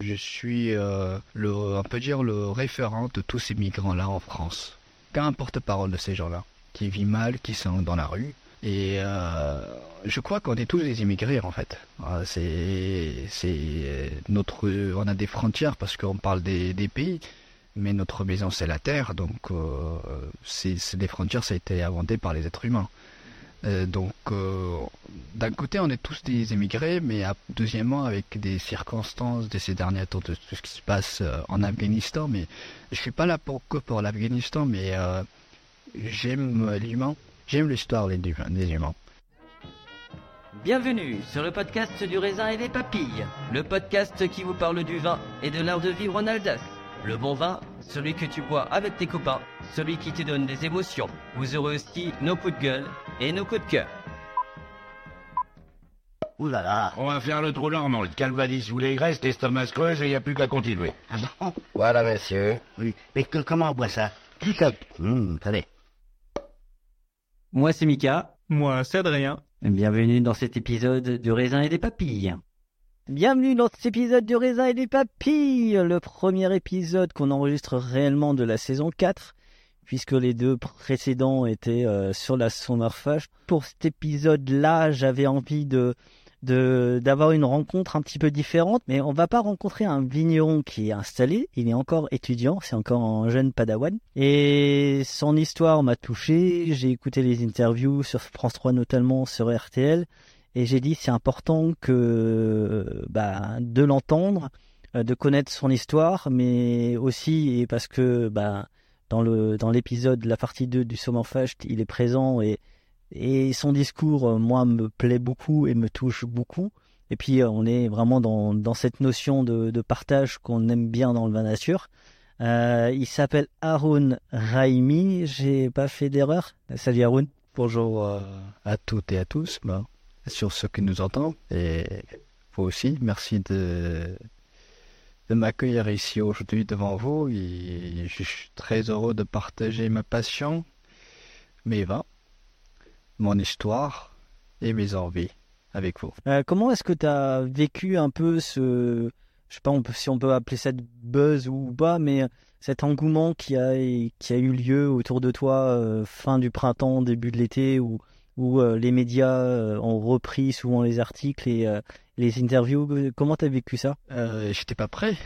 Je suis, euh, le, on peut dire, le référent de tous ces migrants-là en France. Qu'un porte-parole de ces gens-là, qui vivent mal, qui sont dans la rue. Et euh, je crois qu'on est tous des immigrés en fait. Euh, c'est, c'est notre, on a des frontières parce qu'on parle des, pays, mais notre maison c'est la terre, donc euh, c'est des frontières, ça a été inventé par les êtres humains. Euh, donc, euh, d'un côté, on est tous des émigrés, mais deuxièmement, avec des circonstances de ces derniers temps, de tout ce qui se passe euh, en Afghanistan. Mais je suis pas là pour que pour l'Afghanistan, mais j'aime l'humain, j'aime l'histoire des, des humains. Bienvenue sur le podcast du raisin et des papilles, le podcast qui vous parle du vin et de l'art de vivre en Alsace. Le bon vin, celui que tu bois avec tes copains, celui qui te donne des émotions. Vous aurez aussi nos coups de gueule et nos coups de cœur. Ouh là là. On va faire le trou normand, le calvadis sous les graisses, l'estomac se creuse et il n'y a plus qu'à continuer. Ah bon? Voilà, monsieur. Oui. Mais que- comment on boit ça? Tout ça. Hum, attendez. Moi c'est Mika, Moi, c'est Adrien. bienvenue dans cet épisode du raisin et des papilles. Bienvenue dans cet épisode du raisin et des papilles, le premier épisode qu'on enregistre réellement de la saison 4, puisque les deux précédents étaient euh, sur la Sommerfest. Pour cet épisode-là, j'avais envie de d'avoir une rencontre un petit peu différente, mais on va pas rencontrer un vigneron qui est installé, il est encore étudiant, c'est encore un jeune padawan, et son histoire m'a touché, j'ai écouté les interviews sur France 3 notamment, sur RTL, et j'ai dit c'est important que bah, de l'entendre, euh, de connaître son histoire, mais aussi parce que bah, dans le dans l'épisode la partie 2 du Sommerfest, il est présent et et son discours euh, moi me plaît beaucoup et me touche beaucoup. Et puis euh, on est vraiment dans dans cette notion de de partage qu'on aime bien dans le vin nature. Euh, il s'appelle Haroun Raimi, j'ai pas fait d'erreur. Salut Haroun. Bonjour à toutes et à tous, bah, sur ceux qui nous entendent, et vous aussi, merci de, de m'accueillir ici aujourd'hui devant vous, et je suis très heureux de partager ma passion, mes vins, mon histoire et mes envies avec vous. Euh, comment est-ce que tu as vécu un peu ce, je sais pas si on peut appeler ça de buzz ou pas, mais cet engouement qui a, qui a eu lieu autour de toi euh, fin du printemps, début de l'été, où, où euh, les médias ont repris souvent les articles et les interviews. Comment tu as vécu ça? Euh, J'étais pas prêt.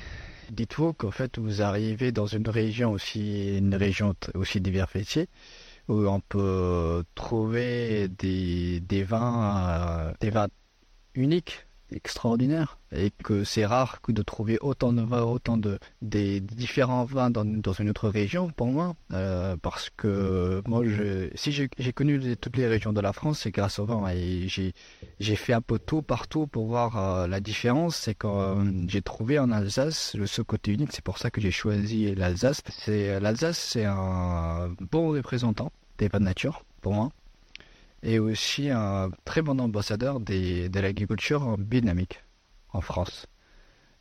Dites-vous qu'en fait vous arrivez dans une région aussi, une région aussi diversifiée, où on peut trouver des, des vins, euh, des vins uniques, extraordinaires, et que c'est rare que de trouver autant de vins, autant de des différents vins dans, dans une autre région pour moi, euh, parce que moi, je, si j'ai connu toutes les régions de la France, c'est grâce au vin, et j'ai fait un peu tout partout pour voir euh, la différence. C'est quand euh, j'ai trouvé en Alsace ce côté unique. C'est pour ça que j'ai choisi l'Alsace. C'est l'Alsace, c'est un bon représentant des vins de nature pour moi. Et aussi un très bon ambassadeur des, de l'agriculture biodynamique en France.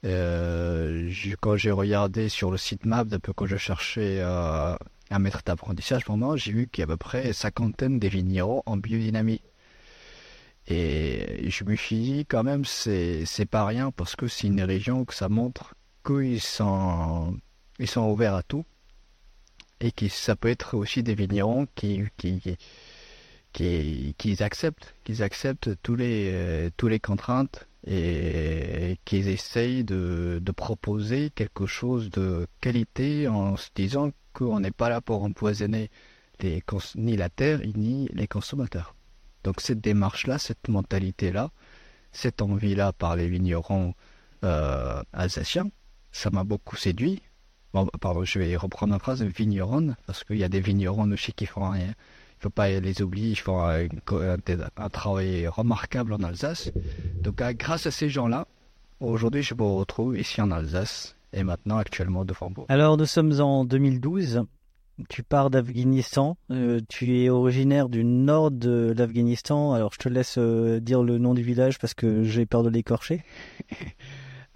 Euh, quand j'ai regardé sur le site map, un peu quand je cherchais euh, un maître d'apprentissage pour j'ai vu qu'il y a à peu près cinquantaine de vignerons en biodynamie. Et je me suis dit quand même c'est c'est pas rien parce que c'est une région que ça montre qu'ils sont ils sont ouverts à tout et que ça peut être aussi des vignerons qui qui qui, qu'ils acceptent qu'ils acceptent tous les euh, contraintes et qu'ils essayent de, de proposer quelque chose de qualité en se disant qu'on n'est pas là pour empoisonner ni la terre ni les consommateurs. Donc cette démarche-là, cette mentalité-là, cette envie-là par les vignerons euh, alsaciens, ça m'a beaucoup séduit. Je vais reprendre la phrase vigneronne, parce qu'il y a des vignerons aussi qui font rien. Faut pas les oublier, ils font un, un- un travail remarquable en Alsace. Donc euh, grâce à ces gens-là, aujourd'hui je me retrouve ici en Alsace et maintenant actuellement de Hambourg. Alors, nous sommes en 2012. Tu pars d'Afghanistan. Euh, tu es originaire du nord de l'Afghanistan. Alors, je te laisse euh, dire le nom du village parce que j'ai peur de l'écorcher.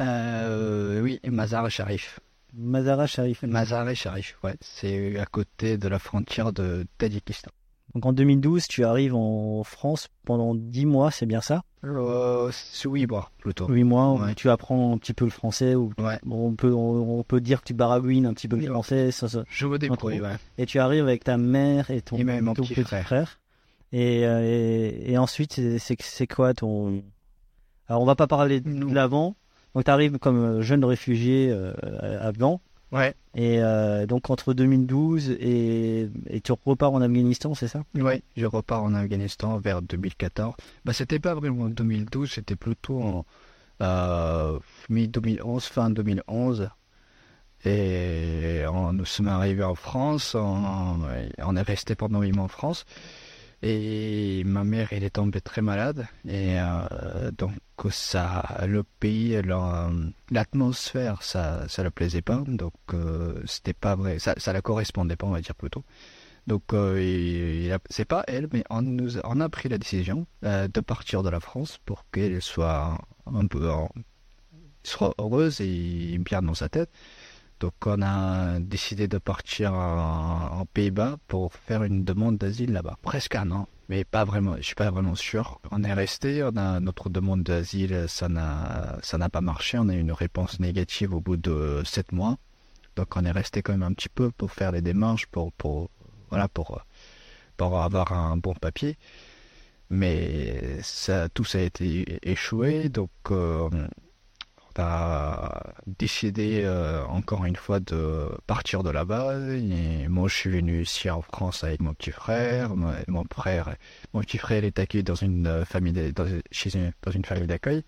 Euh, oui, Mazar Sharif. Mazara Sharif. Mazar Sharif, ouais, c'est à côté de la frontière de Tadjikistan. Donc, en 2012, tu arrives en France pendant 10 mois, c'est bien ça? Euh, c'est huit mois plutôt. 8 mois, où Ouais. tu apprends un petit peu le français. Ou... Ouais. Bon, on, peut, on, on peut dire que tu baragouines un petit peu le français. ça- ça- Je me débrouille, ouais. Et tu arrives avec ta mère et ton, Et même mon ton petit frère. Et, euh, et, et ensuite, c'est- quoi ton... Alors, on va pas parler de l'avant. Donc, tu arrives comme euh, jeune réfugié euh, afghan. Ouais, Et euh, donc, entre 2012 et, et tu repars en Afghanistan, c'est ça? Ouais, je repars en Afghanistan vers 2014. Bah, c'était pas vraiment en 2012, c'était plutôt en euh, mi-2011, fin 2011. Et on, nous sommes arrivés en France, on, on est resté pendant huit mois en France. Et ma mère, elle est tombée très malade. Et euh, donc, ça, le pays, la- l'atmosphère, ça, ça ne plaisait pas. Donc, euh, c'était pas vrai. Ça, ça la correspondait pas, on va dire plutôt. Donc, euh, c'est pas elle, mais on, on a pris la décision euh, de partir de la France pour qu'elle soit un peu soit heureuse et bien dans sa tête. Donc, on a décidé de partir en, Pays-Bas pour faire une demande d'asile là-bas. Presque un an, mais pas vraiment. Je suis pas vraiment sûr. On est resté. On a notre demande d'asile, ça n'a, ça n'a pas marché. On a eu une réponse négative au bout de sept mois. Donc, on est resté quand même un petit peu pour faire les démarches, pour, pour, voilà, pour, pour avoir un bon papier. Mais tout ça a été échoué. Donc, euh, a décidé euh, encore une fois de partir de là-bas. Et moi, je suis venu ici en France avec mon petit frère. Mon, petit frère est accueilli dans une famille, de- dans, chez une, dans une famille d'accueil.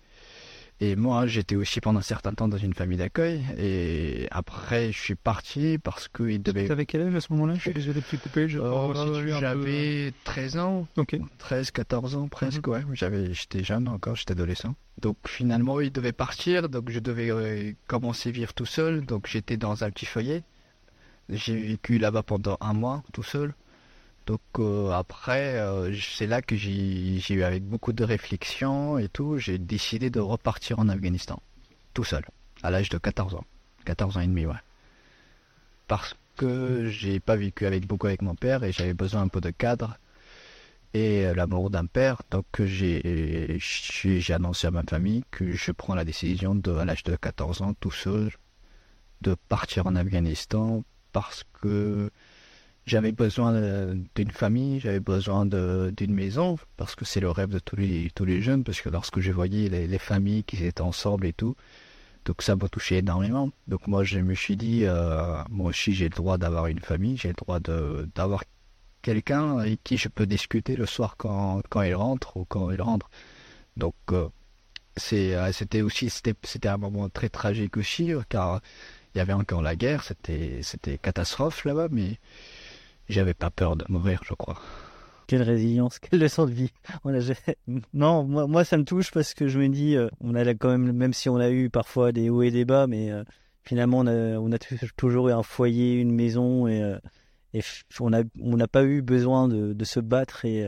Et moi, j'étais aussi pendant un certain temps dans une famille d'accueil. Et après, je suis parti parce qu'il devait. T'avais quel âge à ce moment-là? Je suis désolé de te couper. J'avais 13 ans. Ok. 13, 14 ans presque, Mhm. ouais. J'avais, j'étais jeune encore, j'étais adolescent. Donc finalement, il devait partir, donc je devais euh, commencer à vivre tout seul. Donc j'étais dans un petit foyer. J'ai vécu là-bas pendant un mois tout seul. Donc euh, après, euh, c'est là que j'ai, eu avec beaucoup de réflexion et tout, j'ai décidé de repartir en Afghanistan, tout seul, à l'âge de 14 ans, 14 ans et demi, ouais. Parce que j'ai pas vécu avec beaucoup avec mon père et j'avais besoin un peu de cadre et euh, l'amour d'un père. Donc j'ai j'ai j'ai annoncé à ma famille que je prends la décision de, à l'âge de 14 ans, tout seul, de partir en Afghanistan parce que j'avais besoin d'une famille, j'avais besoin d'une maison, parce que c'est le rêve de tous les, tous les jeunes, parce que lorsque je voyais les, les familles qui étaient ensemble et tout, donc ça m'a touché énormément. Donc moi je me suis dit, euh, moi aussi j'ai le droit d'avoir une famille, j'ai le droit d'avoir quelqu'un avec qui je peux discuter le soir quand, quand il rentre ou quand il rentre. Donc euh, euh, c'était aussi c'était, un moment très tragique aussi, car il y avait encore la guerre, c'était catastrophe là-bas, mais j'avais pas peur de mourir, je crois. Quelle résilience, quelle leçon de vie. Non, moi, moi ça me touche parce que je me dis, euh, on a quand même, même si on a eu parfois des hauts et des bas, mais euh, finalement on a, toujours eu un foyer, une maison et, euh, on n'a pas eu besoin de, se battre et,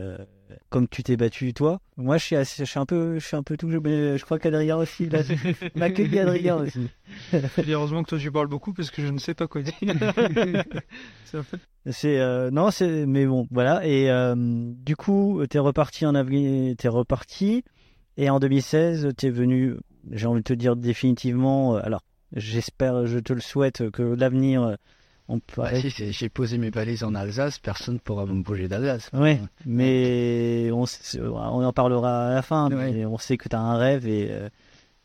comme tu t'es battu toi. Moi, je suis, assez, je suis un peu, je suis un peu tout. Mais je crois qu'Adrien aussi, là, m'a cueilli Adrien aussi. Et heureusement que toi, tu parles beaucoup parce que je ne sais pas quoi dire. C'est euh, non, c'est mais bon, voilà. Et euh, du coup, t'es reparti en avril, t'es reparti. Et en 2016, t'es venu. J'ai envie de te dire définitivement. euh, alors, j'espère, je te le souhaite, que l'avenir, on peut. Bah, si, j'ai posé mes valises en Alsace, personne ne pourra me bouger d'Alsace. Ouais, mais on, en parlera à la fin. Ouais. mais on sait que tu as un rêve et, euh,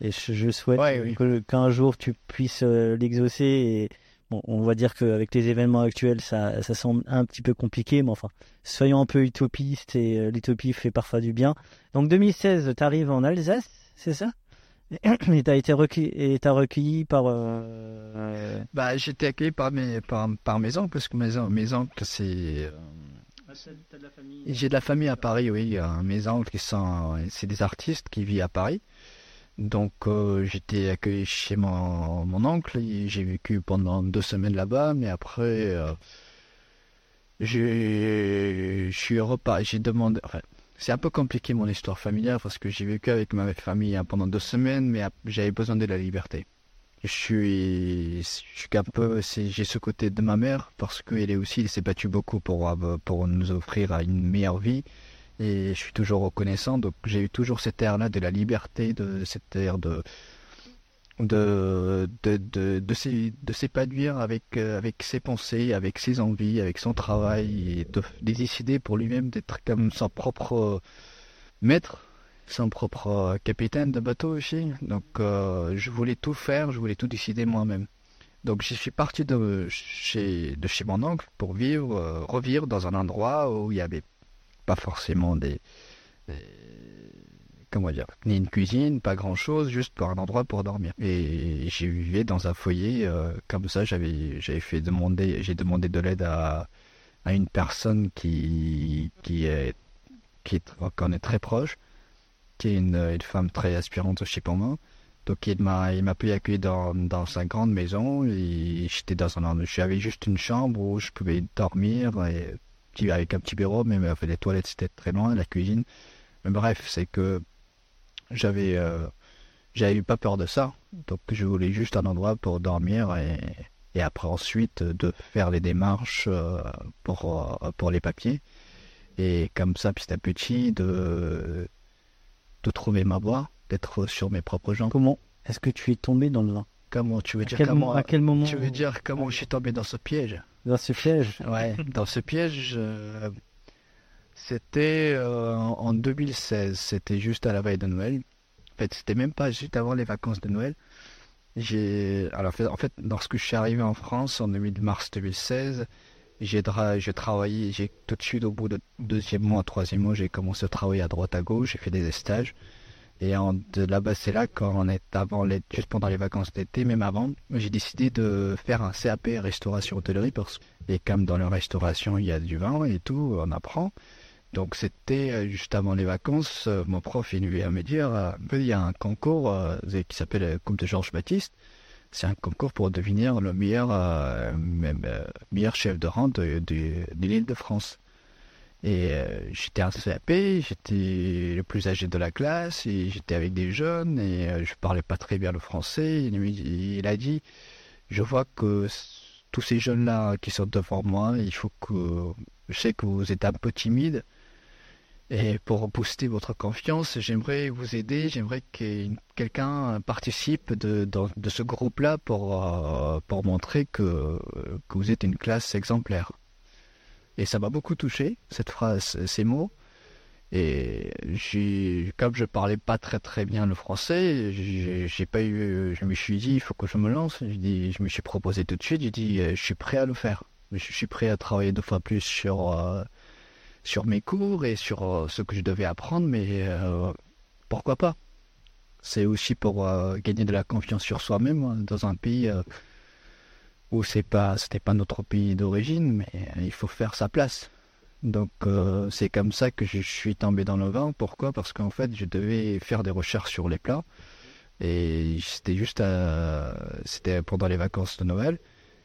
et je, je souhaite Ouais, oui. qu'un jour tu puisses euh, l'exaucer. Et bon, on va dire qu'avec les événements actuels, ça, ça semble un petit peu compliqué, mais enfin, soyons un peu utopistes et euh, l'utopie fait parfois du bien. Donc 2016, tu arrives en Alsace, c'est ça? Et tu as été recueilli, t'as par. euh, Bah, j'étais accueilli par mes, par, mes oncles, parce que mes, on- mes oncles, c'est. euh, J'ai de la famille à Paris, oui. euh, mes oncles, ils sont, c'est des artistes qui vivent à Paris. Donc, euh, j'étais accueilli chez mon, mon oncle. J'ai vécu pendant deux semaines là-bas, mais après, euh, j'ai, je suis reparti. J'ai demandé. C'est un peu compliqué mon histoire familiale parce que j'ai vécu avec ma famille hein, pendant deux semaines, mais j'avais besoin de la liberté. Je suis, je suis un peu, j'ai ce côté de ma mère parce qu'elle est aussi, elle s'est battue beaucoup pour, euh, pour nous offrir une meilleure vie et je suis toujours reconnaissant. Donc j'ai eu toujours cette air-là de la liberté, de cette air de de de de, de s'é- de s'épanouir avec euh, avec ses pensées, avec ses envies, avec son travail et de, de décider pour lui-même d'être comme son propre euh, maître son propre euh, capitaine de bateau aussi. Donc je voulais tout faire, je voulais tout décider moi-même. Donc je suis parti de chez, de chez mon oncle pour vivre, revivre dans un endroit où il y avait pas forcément des- comment dire, ni une cuisine, pas grand-chose, juste pour un endroit pour dormir. Et j'ai vécu dans un foyer euh, comme ça. J'avais j'avais fait demander, j'ai demandé de l'aide à une personne qui qui est qui qu'on est très proche qui est une, une femme très aspirante chez moi. Donc il m'a il m'a pu accueillir dans, dans sa grande maison et j'étais dans un j'avais juste une chambre où je pouvais dormir et avec un petit bureau mais les toilettes c'était très loin la cuisine. Mais bref, c'est que j'avais euh, j'avais eu pas peur de ça. Donc je voulais juste un endroit pour dormir et et après ensuite de faire les démarches euh, pour euh, pour les papiers et comme ça petit à petit de de trouver ma voie, d'être sur mes propres jambes. Comment est-ce que tu es tombé dans le vin? Comment tu veux à dire quel, comment à quel moment Tu veux dire comment je suis tombé dans ce piège? Dans ce piège? Ouais, dans ce piège, euh, c'était euh, en en 2016, c'était juste à la veille de Noël. En fait, c'était même pas juste avant les vacances de Noël. J'ai, alors en fait- lorsque je suis arrivé en France en 2000 mars 2016, j'ai travaillé, j'ai tout de suite au bout de deuxième mois, troisième mois, j'ai commencé à travailler à droite à gauche, j'ai fait des stages. Et de là-bas, c'est là, quand on est avant les, juste pendant les vacances d'été, même avant, j'ai décidé de faire un CAP restauration hôtellerie parce et comme dans la restauration, il y a du vin et tout, on apprend. Donc c'était euh, juste avant les vacances, euh, mon prof il vient me dire, euh, il y a un concours qui s'appelle le Coupe de Georges Baptiste. C'est un concours pour devenir le meilleur, même, meilleur chef de rang de, de, l'île de France. Et j'étais en CAP, j'étais le plus âgé de la classe, et j'étais avec des jeunes, et euh, je parlais pas très bien le français. Il, il a dit, je vois que tous ces jeunes-là qui sont devant moi, il faut que, je sais que vous êtes un peu timide, et pour booster votre confiance, j'aimerais vous aider, j'aimerais que quelqu'un participe de, ce groupe-là pour, euh, montrer que, vous êtes une classe exemplaire. Et ça m'a beaucoup touché, cette phrase, ces mots. Et comme je parlais pas très très bien le français, j'ai pas eu, je me suis dit, il faut que je me lance. Je me suis proposé tout de suite, j'ai dit, euh, je suis prêt à le faire. Je suis prêt à travailler deux fois plus sur, euh, sur mes cours et sur euh, ce que je devais apprendre, mais euh, pourquoi pas? C'est aussi pour euh, gagner de la confiance sur soi-même hein, dans un pays où c'est pas, pas notre pays d'origine, mais il faut faire sa place. Donc c'est comme ça que je suis tombé dans le vin. Pourquoi? Parce qu'en fait je devais faire des recherches sur les plats. Et c'était juste, c'était pendant les vacances de Noël.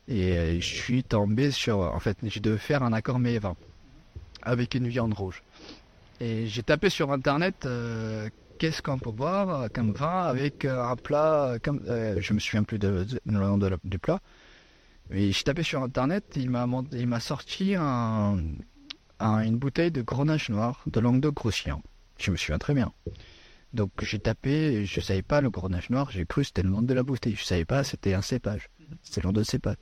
Et je suis tombé sur, en fait je devais faire un accord mets vin avec une viande rouge. Et j'ai tapé sur internet euh, qu'est-ce qu'on peut boire comme vin avec euh, un plat comme euh, je me souviens plus de, nom de du plat. Mais j'ai tapé sur internet, il m'a mont- il m'a sorti un, un- une bouteille de grenache noir de Languedoc-Roussillon. Je me souviens très bien. Donc j'ai tapé, je savais pas le grenache noir, j'ai cru que c'était le nom de la bouteille. Je savais pas, c'était un cépage. C'était le nom de cépage.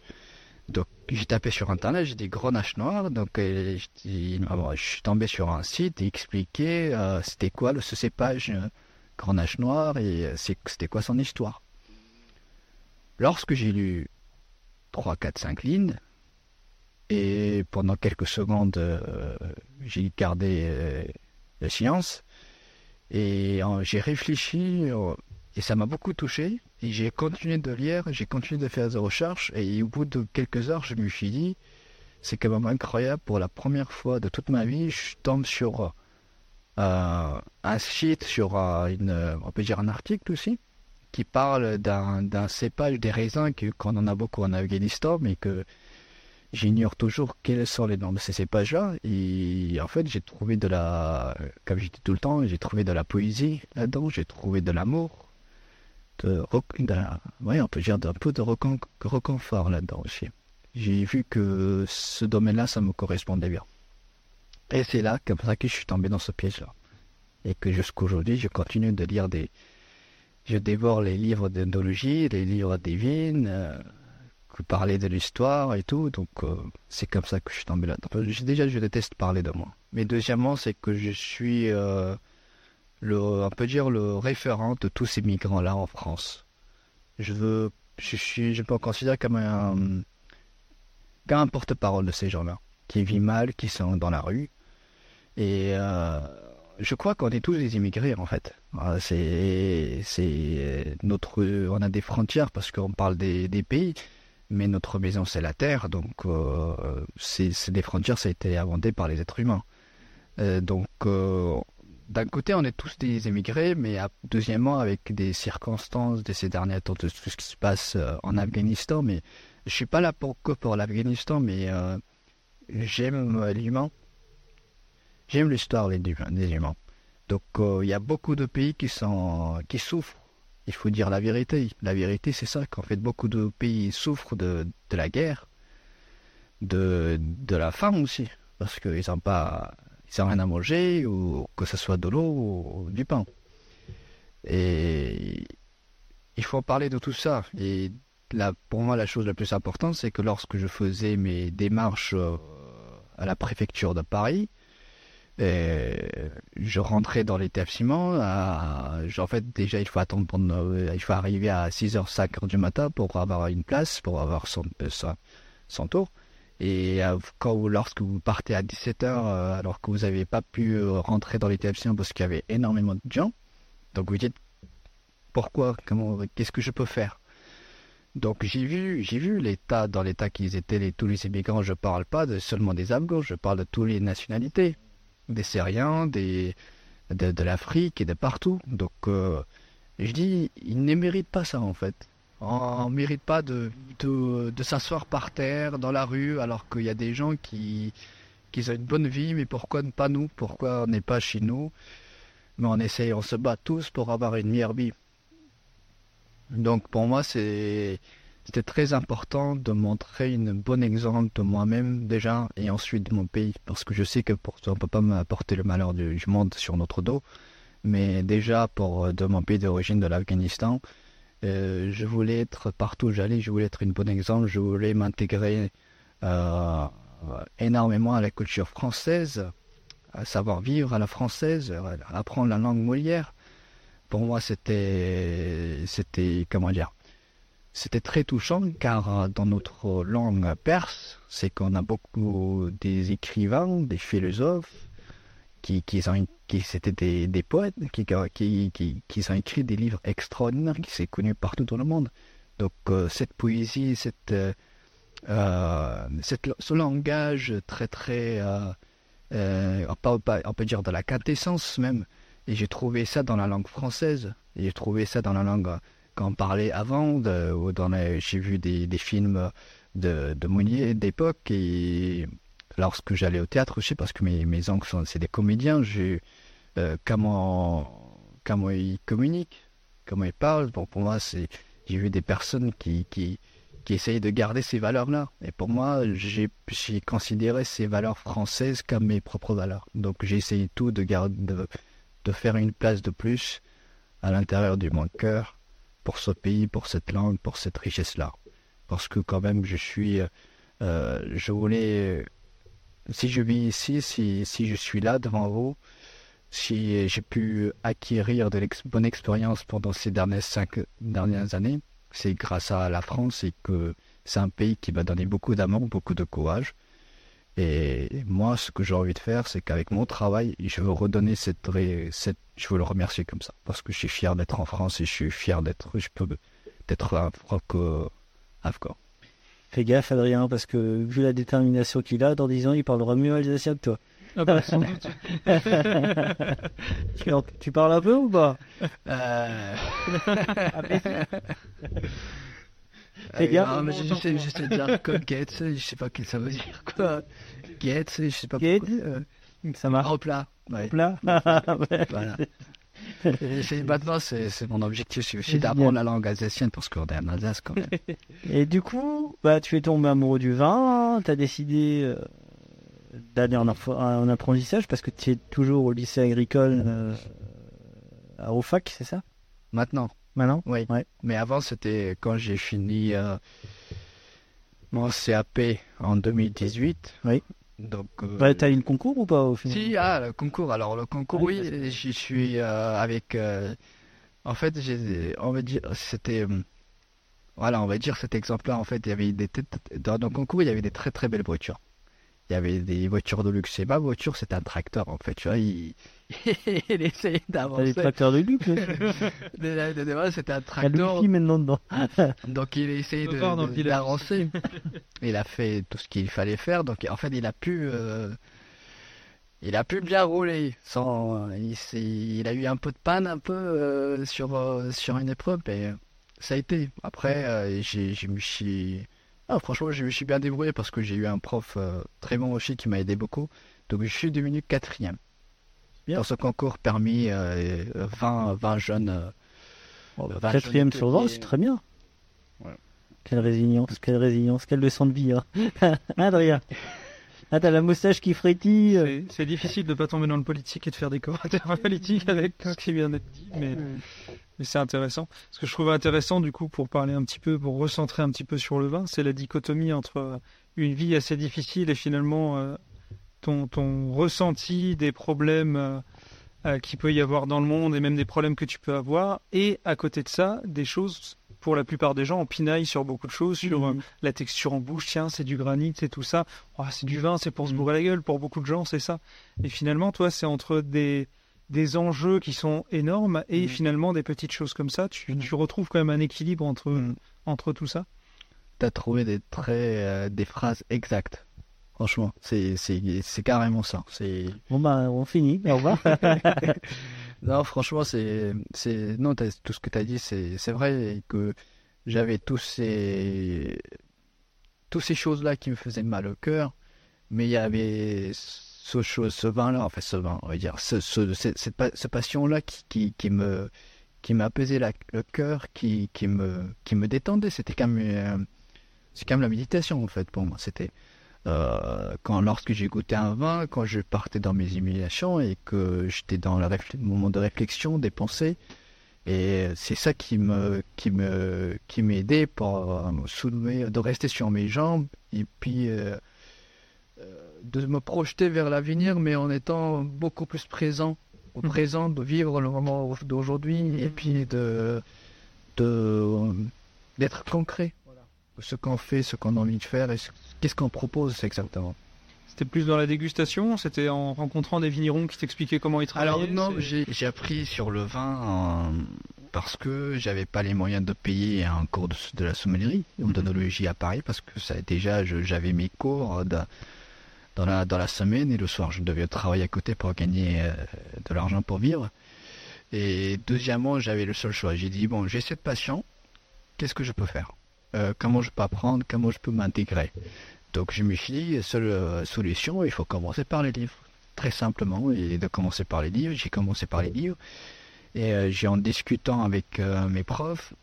Donc j'ai tapé sur internet, j'ai dit grenache noir. Donc euh, bon, je suis tombé sur un site et expliqué euh, c'était quoi le, ce cépage euh, grenache noir et c'était quoi son histoire. Lorsque j'ai lu 3, 4, 5 lignes, et pendant quelques secondes, j'ai gardé le silence, et j'ai réfléchi, et ça m'a beaucoup touché, et j'ai continué de lire, j'ai continué de faire des recherches, et au bout de quelques heures, je me suis dit, c'est quand même incroyable, pour la première fois de toute ma vie, je tombe sur euh, un site, sur euh, on peut dire un article aussi, qui parle d'un cépage des raisins qu'on en a beaucoup en Afghanistan, mais que j'ignore toujours quels sont les noms de ces cépages-là. Et en fait, j'ai trouvé de la, comme je dis tout le temps, j'ai trouvé de la poésie là-dedans, j'ai trouvé de l'amour, de, ouais, on peut dire d'un peu de recon- reconfort là-dedans aussi. J'ai vu que ce domaine-là, ça me correspondait bien. Et c'est là, comme ça, que je suis tombé dans ce piège-là. Et que jusqu'aujourd'hui, je continue de lire des, je dévore les livres d'ethnologie, les livres des vignes, euh, parler de l'histoire et tout. Donc euh, c'est comme ça que je suis tombé là-dedans. Je- Déjà, je déteste parler de moi. Mais deuxièmement, c'est que je suis, euh, le, on peut dire, le référent de tous ces migrants-là en France. Je veux, je suis, je me considère comme un, comme un porte-parole de ces gens-là, qui vivent mal, qui sont dans la rue. Et euh, je crois qu'on est tous des immigrés en fait. Ah, C'est, c'est notre, on a des frontières parce qu'on parle des, pays, mais notre maison c'est la terre, donc euh, c'est, c'est des frontières, ça a été inventé par les êtres humains. Euh, donc euh, d'un côté on est tous des immigrés, mais deuxièmement avec des circonstances de ces derniers temps, de tout ce qui se passe euh, en Afghanistan, mais je suis pas là pour que pour l'Afghanistan, mais euh, j'aime euh, l'humain. J'aime l'histoire des humains. Donc il y a beaucoup de pays qui souffrent. Il faut dire la vérité. La vérité, c'est ça qu'en fait beaucoup de pays souffrent de, de la guerre, de, de la faim aussi, parce qu'ils n'ont pas ils ont rien à manger ou que ce soit de l'eau ou du pain. Et il faut parler de tout ça. Et là, pour moi, la chose la plus importante, c'est que lorsque je faisais mes démarches euh, à la préfecture de Paris, euh, je rentrais dans l'établissement. En fait, déjà, il faut attendre euh, il faut arriver à 6h, 5h du matin pour avoir une place, pour avoir son tour. Et euh, quand vous- lorsque vous partez à 17h, euh, alors que vous n'avez pas pu euh, rentrer dans l'établissement parce qu'il y avait énormément de gens, donc vous dites pourquoi, comment, qu'est-ce que je peux faire? Donc j'ai vu, j'ai vu l'état dans l'état qu'ils étaient les, tous les immigrants. Je parle pas seulement des Afghans, je parle de toutes les nationalités, des Syriens, des de, l'Afrique et de partout. Donc je dis, ils ne méritent pas ça en fait. On ne mérite pas de, de, s'asseoir par terre dans la rue alors qu'il y a des gens qui, qui ont une bonne vie, mais pourquoi ne pas nous? Pourquoi on n'est pas chez nous? Mais on essaye, on se bat tous pour avoir une meilleure vie. Donc pour moi, c'est c'était très important de montrer une bonne exemple de moi-même déjà et ensuite de mon pays. Parce que je sais que pour on peut pas m'apporter le malheur du, monde sur notre dos, mais déjà pour de mon pays d'origine de l'Afghanistan, euh, je voulais être partout où j'allais, je voulais être une bonne exemple, je voulais m'intégrer euh, énormément à la culture française, à savoir vivre à la française, euh, apprendre la langue Molière. Pour moi, c'était, c'était, comment dire, c'était très touchant car euh, dans notre langue perse, c'est qu'on a beaucoup des écrivains, des philosophes qui, qui qui c'était des, des poètes qui, qui, qui, qui ont écrit des livres extraordinaires qui sont connus partout dans le monde. Donc euh, cette poésie, cette, euh, euh, cette, ce langage très très, on, peut, on peut dire de la quintessence même, et j'ai trouvé ça dans la langue française, j'ai trouvé ça dans la langue qu'on parlait avant, ou dans j'ai vu des, des films de, de Mounier d'époque, lorsque j'allais au théâtre aussi, parce que mes, mes oncles sont c'est des comédiens, euh, comment comment ils communiquent, comment ils parlent. Bon, pour moi, c'est j'ai vu des personnes qui qui qui essayent de garder ces valeurs-là. Et pour moi, j'ai j'ai considéré ces valeurs françaises comme mes propres valeurs. Donc j'ai essayé tout de garder de, de faire une place de plus à l'intérieur de mon cœur pour ce pays, pour cette langue, pour cette richesse-là. Parce que quand même, je suis, euh, je voulais, si je vis ici, si, si je suis là devant vous, si j'ai pu acquérir de l'ex bonne expérience pendant ces dernières cinq dernières années, c'est grâce à la France et que c'est un pays qui m'a donné beaucoup d'amour, beaucoup de courage. Et moi, ce que j'ai envie de faire, c'est qu'avec mon travail, je veux redonner cette, je veux le remercier comme ça, parce que je suis fier d'être en France et je suis fier d'être, je peux, d'être un franco-afghan. Fais gaffe, Adrien, parce que vu la détermination qu'il a, dans 10 ans, il parlera mieux alsacien que toi. Ah bah, sans doute. tu, tu parles un peu ou pas? Euh... Fais gaffe. non, j'essaie de dire comme Gates, je sais pas ce que ça veut dire quoi. Gates, je sais pas Gates pourquoi. euh, Ça marche. Hop là. Ouais. Là Voilà. Et maintenant, c'est, c'est mon objectif, c'est aussi d'apprendre la langue alsacienne parce qu'on est en Alsace quand même. Et du coup, bah, tu es tombé amoureux du vin, tu as décidé euh, d'aller en, en apprentissage parce que tu es toujours au lycée agricole euh, à Ofac, c'est ça? Maintenant, Maintenant? Oui. Ouais. Mais avant, c'était quand j'ai fini euh, mon CAP en 2018. Oui. Donc, euh, bah, T'as eu le concours ou pas au final Si, ah, le concours. Alors, le concours, Ah, oui, j'y suis euh, avec. euh, en fait, j'ai, on va dire, c'était. euh, Voilà, on va dire cet exemple-là. En fait, il y avait des têtes- dans le concours, il y avait des très très belles voitures. Il y avait des voitures de luxe. Et ma voiture, c'était un tracteur, en fait. Tu vois, il, il essayait T'as des d'avancer. tracteurs de luxe De- de- de- voilà, C'était un Il y a tracteur. wifi maintenant dedans. Donc il village. d'avancer. il a fait tout ce qu'il fallait faire. Donc en fait il a pu, euh, il a pu bien rouler. Sans, il, il a eu un peu de panne un peu euh, sur euh, sur une épreuve, mais ça a été. Après euh, j'ai, je me suis, ah, franchement je me suis bien débrouillé parce que j'ai eu un prof euh, très bon aussi qui m'a aidé beaucoup. Donc je suis devenu quatrième. Bien. Dans ce concours permis euh, 20 20 jeunes. euh, Bon, bah, Vache Quatrième sur 20, honnêteté. c'est très bien. Ouais. Quelle résilience, quelle résilience, quelle leçon de vie. Hein. Adrien? Ah, t'as la moustache qui frétille. C'est- C'est difficile de pas tomber dans le politique et de faire des commentaires politiques avec ce qui vient d'être dit, mais, mais c'est intéressant. Ce que je trouve intéressant, du coup, pour parler un petit peu, pour recentrer un petit peu sur le vin, c'est la dichotomie entre une vie assez difficile et finalement euh, ton, ton ressenti des problèmes euh, euh, qu'il peut y avoir dans le monde et même des problèmes que tu peux avoir, et à côté de ça, des choses, pour la plupart des gens, on pinaille sur beaucoup de choses, sur euh, Mhm. la texture en bouche, tiens, c'est du granit, c'est tout ça. Oh, c'est du vin, c'est pour se bourrer la gueule. Pour beaucoup de gens, c'est ça. Et finalement, toi, c'est entre des, des enjeux qui sont énormes et Mhm. finalement des petites choses comme ça. Tu, tu retrouves quand même un équilibre entre, Mhm. entre tout ça. T'as trouvé des traits, euh, des phrases exactes. Franchement, c'est c'est c'est carrément ça. Bon, bah, on finit. Au revoir. non, franchement, c'est c'est non, tout ce que t'as dit, c'est c'est vrai et que j'avais tous ces tous ces choses là qui me faisaient mal au cœur, mais il y avait ce chose, ce vin là, enfin ce vin, on va dire, ce, ce cette, cette cette passion là qui, qui qui me qui m'apaisait le cœur, qui qui me qui me détendait. C'était quand même euh, c'est quand même la méditation en fait pour moi. C'était euh, quand lorsque j'ai goûté un vin, quand je partais dans mes humiliations et que j'étais dans le moment de réflexion, des pensées, et c'est ça qui me qui me qui m'aidait pour euh, me soulever, de rester sur mes jambes et puis euh, de me projeter vers l'avenir, mais en étant beaucoup plus présent au Mhm. présent, de vivre le moment d'aujourd'hui et puis de de d'être concret. Ce qu'on fait, ce qu'on a envie de faire et qu'est-ce qu'on propose exactement. C'était plus dans la dégustation C'était en rencontrant des vignerons qui t'expliquaient comment ils travaillaient Alors non, j'ai appris sur le vin euh, parce que j'avais pas les moyens de payer un cours de, de la sommellerie ou d'onologie à Paris parce que ça déjà j'avais mes cours de- dans la dans la semaine et le soir je devais travailler à côté pour gagner euh, de l'argent pour vivre. Et deuxièmement, j'avais le seul choix. J'ai dit bon, j'ai cette passion, qu'est-ce que je peux faire? Euh, Comment je peux apprendre Comment je peux m'intégrer Donc je me suis dit, seule euh, solution, il faut commencer par les livres. Très simplement, et de commencer par les livres, j'ai commencé par les livres. Et euh, j'ai en discutant avec mes profs,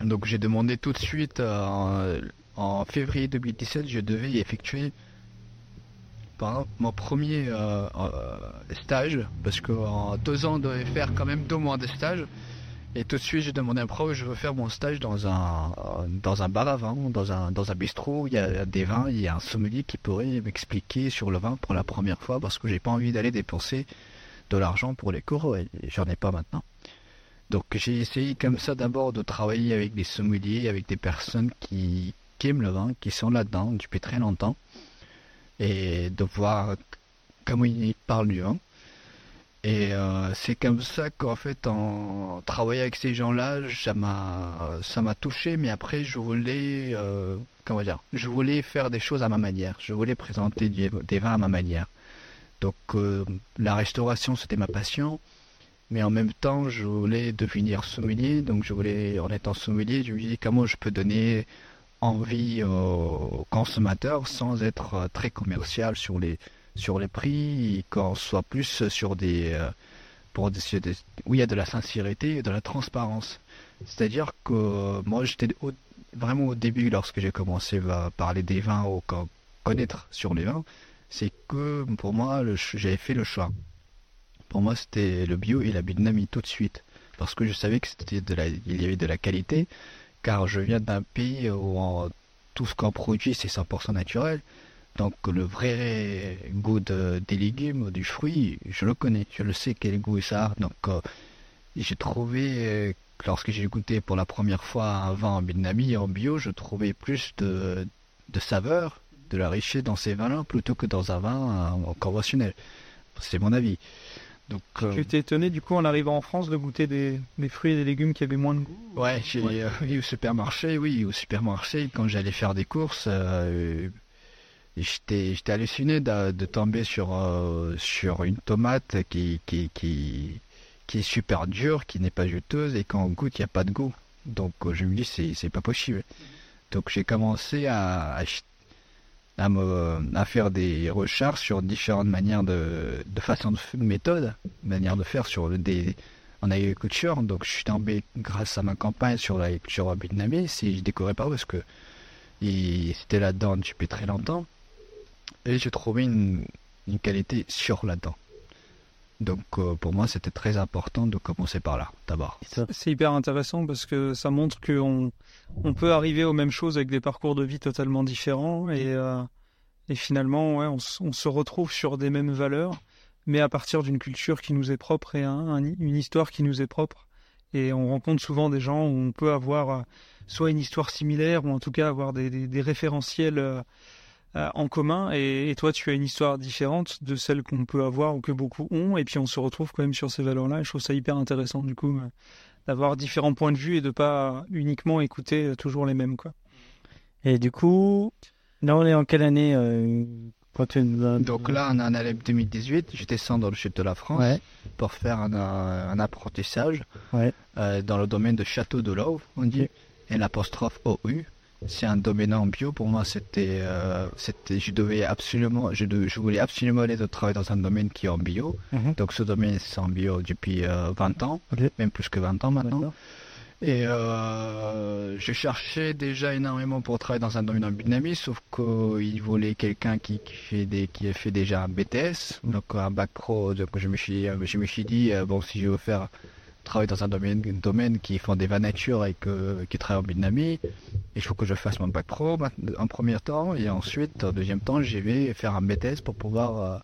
donc j'ai demandé tout de suite, en, février 2017, je devais effectuer mon premier stage, parce qu'en deux ans, on devait faire quand même deux mois de stage. Et tout de suite, j'ai demandé à un prof, je veux faire mon stage dans un, euh, dans un bar à vin, dans un, dans un bistrot, où il y a des vins, il y a un sommelier qui pourrait m'expliquer sur le vin pour la première fois, parce que j'ai pas envie d'aller dépenser de l'argent pour les cours, et j'en ai pas maintenant. Donc j'ai essayé comme ça d'abord de travailler avec des sommeliers, avec des personnes qui, qui aiment le vin, qui sont là-dedans depuis très longtemps, et de voir comment ils parlent du vin. Et euh, c'est comme ça qu'en fait, en travaillant avec ces gens-là, ça m'a, ça m'a touché. Mais après, je voulais, euh, comment dire, je voulais faire des choses à ma manière. Je voulais présenter des vins à ma manière. Donc, euh, la restauration, c'était ma passion. Mais en même temps, je voulais devenir sommelier. Donc, je voulais, en étant sommelier, je me dis comment je peux donner envie aux consommateurs sans être très commercial sur les sur les prix qu'on soit plus sur des euh, pour des, où il y a de la sincérité et de la transparence. C'est-à-dire que euh, moi j'étais vraiment au début lorsque j'ai commencé à parler des vins ou qu'à connaître sur les vins, c'est que pour moi j'avais fait le choix. Pour moi c'était le bio et la biodynamie tout de suite parce que je savais que y avait de la qualité car je viens d'un pays où tout ce qu'on produit c'est 100% naturel. Donc le vrai goût de- des légumes, du fruit, je le connais, je le sais quel goût ça a. Donc euh, j'ai trouvé, euh, lorsque j'ai goûté pour la première fois un vin en biodynamie, en bio, je trouvais plus de, de saveur, de la richesse dans ces vins-là plutôt que dans un vin euh, conventionnel. C'est mon avis. Donc, euh, Tu t'es étonné du coup en arrivant en France de goûter des, des fruits et des légumes qui avaient moins de goût Ouais, euh, oui, au supermarché, oui, au supermarché, quand j'allais faire des courses, j'étais, halluciné de, de tomber sur, euh, sur une tomate qui, qui, qui, qui est super dure, qui n'est pas juteuse, et quand on goûte, il n'y a pas de goût. Donc euh, je me dis, c'est, pas possible. Donc j'ai commencé à, à, me, à faire des recherches sur différentes manières de, de façon de méthode, manière de faire sur des, en agriculture. Donc je suis tombé grâce à ma campagne sur l'agriculture vietnamienne. Si je découvrais pas parce que c'était là-dedans depuis très longtemps. Et j'ai trouvé une, qualité sur là-dedans. Donc euh, pour moi c'était très important de commencer par là d'abord. C'est hyper intéressant parce que ça montre qu'on on peut arriver aux mêmes choses avec des parcours de vie totalement différents et, euh, et finalement ouais, on, se retrouve sur des mêmes valeurs mais à partir d'une culture qui nous est propre et un- un- une histoire qui nous est propre. Et on rencontre souvent des gens où on peut avoir euh, soit une histoire similaire ou en tout cas avoir des, référentiels en commun. Et, et toi, tu as une histoire différente de celle qu'on peut avoir ou que beaucoup ont. Et puis on se retrouve quand même sur ces valeurs-là. Et je trouve ça hyper intéressant du coup euh, d'avoir différents points de vue et de pas uniquement écouter euh, toujours les mêmes. Quoi. Et du coup, là on est en quelle année euh, quand tu nous as- Donc là on est en année 2018, je descends dans le sud de la France Ouais. pour faire un, euh, un apprentissage Ouais. euh, dans le domaine de Château de l'Auve, on dit, et l'apostrophe OU. C'est un domaine en bio. Pour moi, c'était, euh, c'était, je devais absolument, je, de- je voulais absolument aller de travailler dans un domaine qui est en bio. Mhm. Donc ce domaine, c'est en bio depuis euh, 20 ans, même plus que 20 ans maintenant. D'accord. Et euh, je cherchais déjà énormément pour travailler dans un domaine en biodynamie, sauf qu'il voulait quelqu'un qui, qui fait des, qui a fait déjà un BTS, donc un bac pro. Donc je me suis, je me suis dit euh, bon, si je veux faire travailler dans un domaine, un domaine qui font des vins nature et que, qui travaille en biodynamie, il faut que je fasse mon bac pro en premier temps, et ensuite, en deuxième temps, je vais faire un BTS pour pouvoir, euh,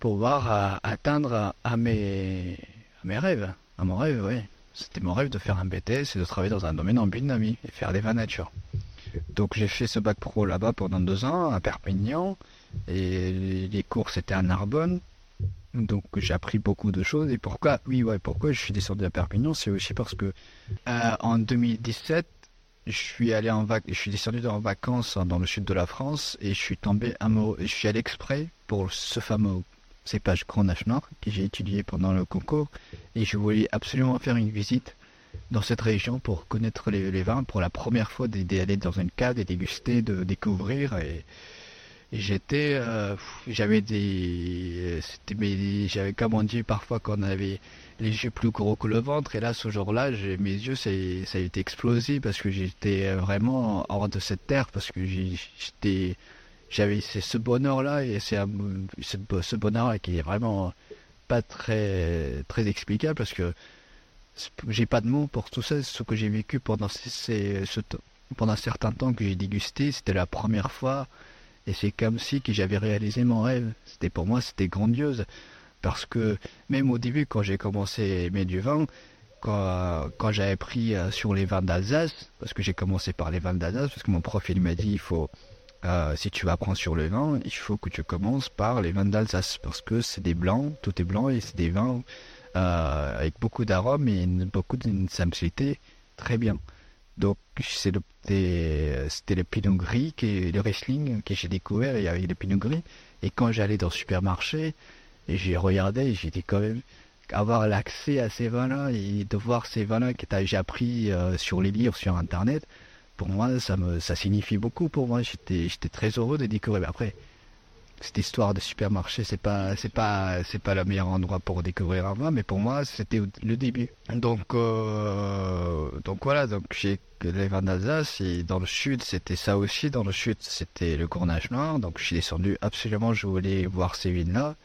pouvoir euh, atteindre à, à mes, mes rêves, à mon rêve, oui. C'était mon rêve de faire un BTS et de travailler dans un domaine en biodynamie et faire des vins nature. Donc j'ai fait ce bac pro là-bas pendant deux ans à Perpignan et les cours c'était à Narbonne. Donc j'ai appris beaucoup de choses. Et pourquoi oui ouais pourquoi je suis descendu à Perpignan c'est aussi parce que euh, en 2017 je suis allé en vac je suis descendu en vacances dans le sud de la France et je suis tombé amoureux je suis allé exprès pour ce fameux cépage Grenache Nord que j'ai étudié pendant le concours et je voulais absolument faire une visite dans cette région pour connaître les, les vins pour la première fois d'aller dans une cave, de déguster, de découvrir et, et j'étais, euh, j'avais des, c'était mes- j'avais comme on dit parfois qu'on avait les yeux plus gros que le ventre et là ce jour-là, mes yeux ça, ça a été explosé parce que j'étais vraiment hors de cette terre parce que j'étais, j'avais c'est ce bonheur-là et c'est ce, ce bonheur-là qui est vraiment pas très très explicable parce que j'ai pas de mots pour tout ça. Ce que j'ai vécu pendant ces, ce pendant un certain temps que j'ai dégusté, c'était la première fois et c'est comme si j'avais réalisé mon rêve. C'était pour moi, c'était grandiose parce que même au début, quand j'ai commencé à aimer du vin, quand, quand j'avais pris euh, sur les vins d'Alsace, parce que j'ai commencé par les vins d'Alsace, parce que mon prof il m'a dit il faut euh, si tu vas apprendre sur le vin, il faut que tu commences par les vins d'Alsace parce que c'est des blancs, tout est blanc et c'est des vins euh, avec beaucoup d'arômes et une- beaucoup d'une simplicité très bien. Donc c'était le pinot gris, qui, le Riesling que j'ai découvert, y avait le pinot gris. Et quand j'allais dans le supermarché, et j'ai regardé, et dit quand même avoir l'accès à ces vins-là et de voir ces vins-là que j'ai appris euh, sur les livres, sur Internet, pour moi, ça me ça signifie beaucoup pour moi. J'étais j'étais très heureux de découvrir. Mais après, cette histoire de supermarché, c'est pas c'est pas c'est pas le meilleur endroit pour découvrir un vin, mais pour moi, c'était le début. Donc euh, donc voilà, donc j'ai les vins d'Alsace et dans le sud, c'était ça aussi. Dans le sud, c'était le Grenache Noir. Donc je suis descendu absolument, je voulais voir ces vins-là.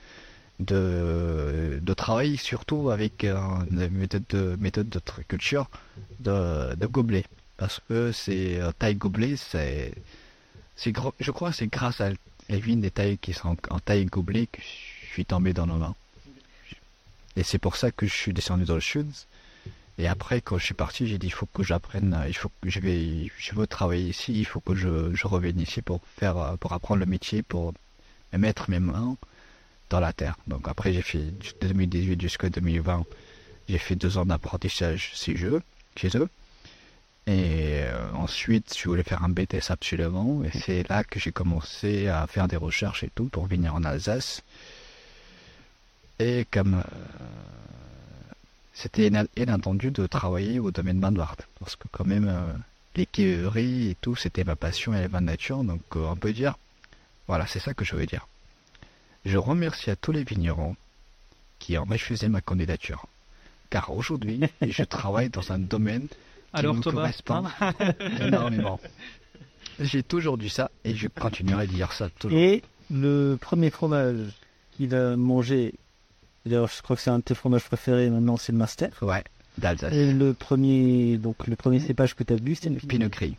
De, de travailler surtout avec euh, une méthode de, de culture de, de gobelet parce que c'est euh, taille gobelet, c'est, c'est je crois c'est grâce à vignes des tailles qui sont en, taille gobelet je suis tombé dans le vin. Et c'est pour ça que je suis descendu dans le sud. Et après, quand je suis parti, j'ai dit il faut que j'apprenne, euh, il faut que je vais, je veux travailler ici, il faut que je, je revienne ici pour faire, euh, pour apprendre le métier, pour mettre mes mains dans la terre. Donc après, j'ai fait de 2018 jusqu'à 2020, j'ai fait deux ans d'apprentissage chez eux, chez eux. Et euh, ensuite, je voulais faire un BTS absolument. Et c'est là que j'ai commencé à faire des recherches et tout pour venir en Alsace. Et comme euh, c'était ina- inattendu de travailler au domaine Bandwart. Parce que quand même, euh, les quilleries et tout, c'était ma passion et de nature. Donc euh, on peut dire, voilà, c'est ça que je veux dire. Je remercie à tous les vignerons qui ont refusé ma candidature. Car aujourd'hui, je travaille dans un domaine qui Alors me Thomas, correspond énormément. J'ai toujours dit ça et je continuerai à dire ça toujours. Et le premier fromage qu'il a mangé, d'ailleurs je crois que c'est un de tes fromages préférés maintenant, c'est le Master. Ouais, d'Alsace. Et le premier, donc le premier cépage que tu as bu, c'était le Pinot Gris.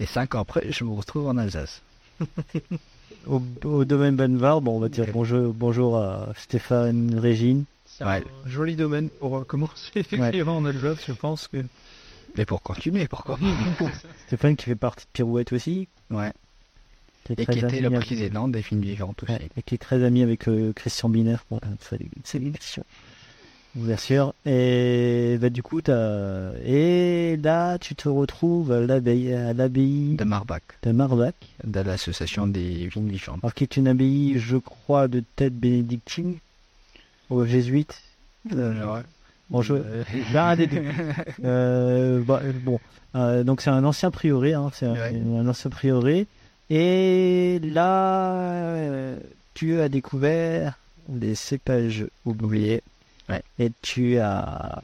Et cinq ans après, je me retrouve en Alsace. Au, au domaine Banvar, bon, on va dire bonjour, bonjour à Stéphane, Régine. C'est un joli domaine pour commencer effectivement en Alsace, je pense que. Mais pour continuer, pourquoi Stéphane qui fait partie de Pirouette aussi. Ouais. Qui Et qui était le avec- président des films vivants aussi. Ouais, et qui est très ami avec euh, Christian Biner pour la salut- célébration. Bien sûr. Et bah, du coup, t'as... et là, tu te retrouves à l'abbaye, à l'abbaye De Marbach, de Marbach, de l'association des vignes vivantes. alors qui est une abbaye, je crois, de tête bénédictine, aux jésuites. Bon, je... Ben, un des deux. Euh, bah, euh, bon, Euh, donc c'est un ancien prieuré, hein, c'est un, Ouais. un ancien prieuré. Et là, euh, tu as découvert des cépages oubliés. Ouais. Et tu as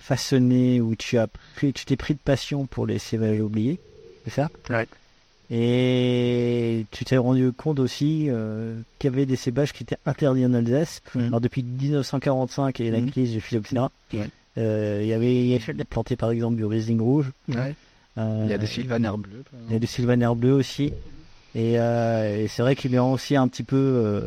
façonné ou tu as pris, tu t'es pris de passion pour les cépages oubliés, c'est ça? Ouais. Et tu t'es rendu compte aussi euh, qu'il y avait des cépages qui étaient interdits en Alsace. Mhm. Alors depuis 1945 et la Mhm. crise du phylloxéra, Ouais. euh, il y avait il y planté par exemple du Riesling rouge. Ouais. Euh, Il y a des sylvaner bleus. il y a du sylvaner bleu aussi. Et, et c'est vrai qu'il est aussi un petit peu.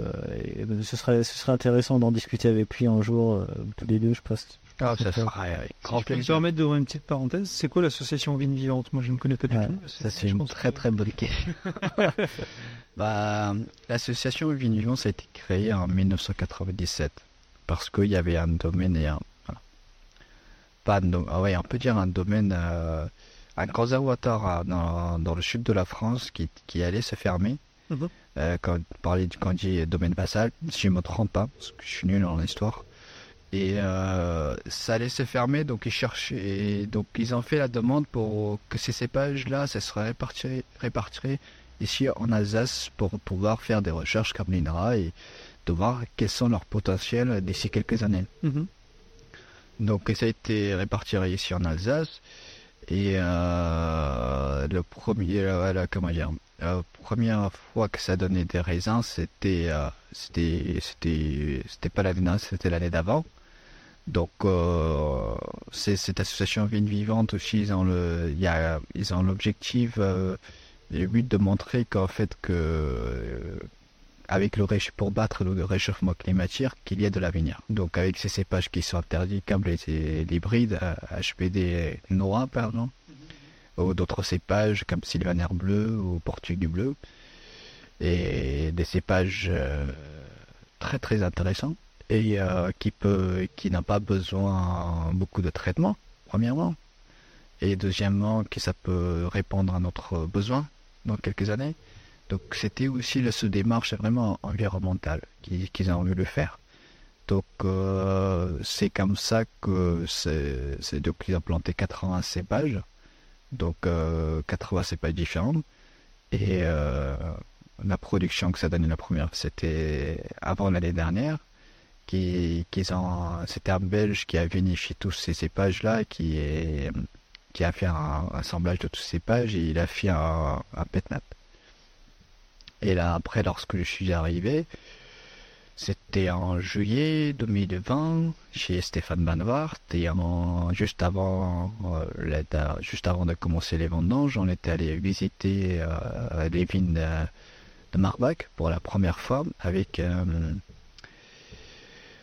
ce, serait, ce serait intéressant d'en discuter avec lui un jour, tous les deux, je pense. Ah, ça sera avec grand Je peux me plaisir. permettre d'ouvrir une petite parenthèse. C'est quoi l'association Vigne Vivante? Moi, je ne connais pas du Ouais, tout. Ça, c'est Je une pense très que- très bonne question. bah, l'association Vignes Vivantes a été créée en 1997 parce qu'il y avait un domaine et un. voilà. Pas un dom- ah ouais, on peut dire un domaine. euh, un conservatoire à- dans, dans le sud de la France qui, qui allait se fermer. Mhm. Euh, quand, on parlait du- quand on dit domaine vassal, si je ne me trompe pas, parce que je suis nul en histoire. Et euh, ça allait se fermer, donc ils cherchaient, et donc ils ont fait la demande pour que ces cépages-là, ça serait réparti, réparti ici en Alsace pour pouvoir faire des recherches comme l'INRA et de voir quels sont leurs potentiels d'ici quelques années. Mhm. Donc ça a été réparti ici en Alsace. Et euh, le premier, euh, comment dire, la première fois que ça donnait des raisins, c'était, euh, c'était, c'était, c'était pas l'année dernière, c'était l'année d'avant. Donc, euh, c'est cette association Vigne Vivante aussi, ils ont le, y a, ils ont l'objectif, euh, le but de montrer qu'en fait que, avec le réch- pour battre le réchauffement climatique, qu'il y a de l'avenir. Donc, avec ces cépages qui sont interdits, comme les, les hybrides euh, HPD Noir, pardon, ou d'autres cépages comme Sylvaner bleu ou Portugais bleu, et des cépages euh, très très intéressants et euh, qui peut qui n'a pas besoin beaucoup de traitement premièrement et deuxièmement que ça peut répondre à notre besoin dans quelques années donc c'était aussi le, ce démarche vraiment environnementale qui- qu'ils ont voulu le faire. Donc euh, c'est comme ça que c'est donc ils ont planté. 80 cépages donc euh, 80 cépages différents et euh, la production que ça donnait la première c'était avant l'année dernière c'était un Belge qui a vinifié tous ces cépages-là, qui a fait un assemblage de tous ces cépages et il a fait un, un pétnat. Et là, après, lorsque je suis arrivé, c'était en juillet 2020 chez Stéphane Banvart et juste avant, euh, juste avant de commencer les vendanges, on était allé visiter euh, les vignes de, de Marbach pour la première fois avec euh,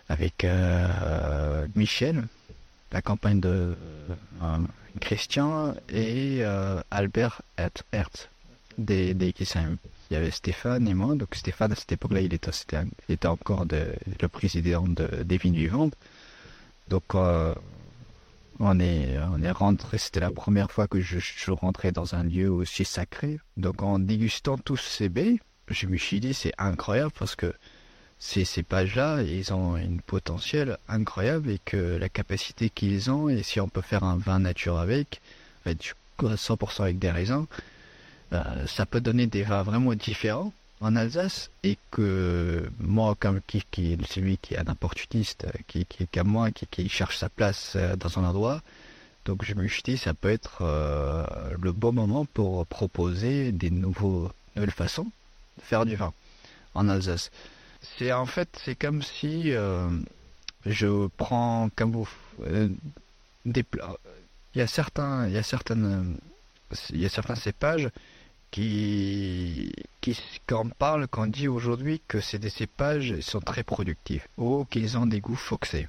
avec Michel, la campagne de Christian et Albert Hertz- des, des. Il y avait Stéphane et moi. Donc Stéphane, à cette époque-là, il était, était encore le président de, des Vignes Vivantes. Donc euh, on est, on est rentré, c'était la première fois que je, je rentrais dans un lieu aussi sacré. Donc en dégustant tous ces baies, je me suis dit c'est incroyable parce que ces cépages-là, ils ont une potentiel incroyable et que la capacité qu'ils ont, et si on peut faire un vin nature avec, avec du- 100% avec des raisins, ça peut donner des vins vraiment différents en Alsace et que moi, comme qui, qui celui qui est un opportuniste, euh, qui, est comme moi, qui, cherche sa place euh, dans un endroit, donc je me suis dit ça peut être euh, le bon moment pour proposer des nouveaux, nouvelles façons de faire du vin en Alsace. C'est en fait, c'est comme si euh, je prends comme euh, des plats. Il y a certains, il y a certaines, euh, il y a certains cépages qui, qui quand on parle, quand on dit aujourd'hui que des cépages sont très productifs, ou qu'ils ont des goûts foxés,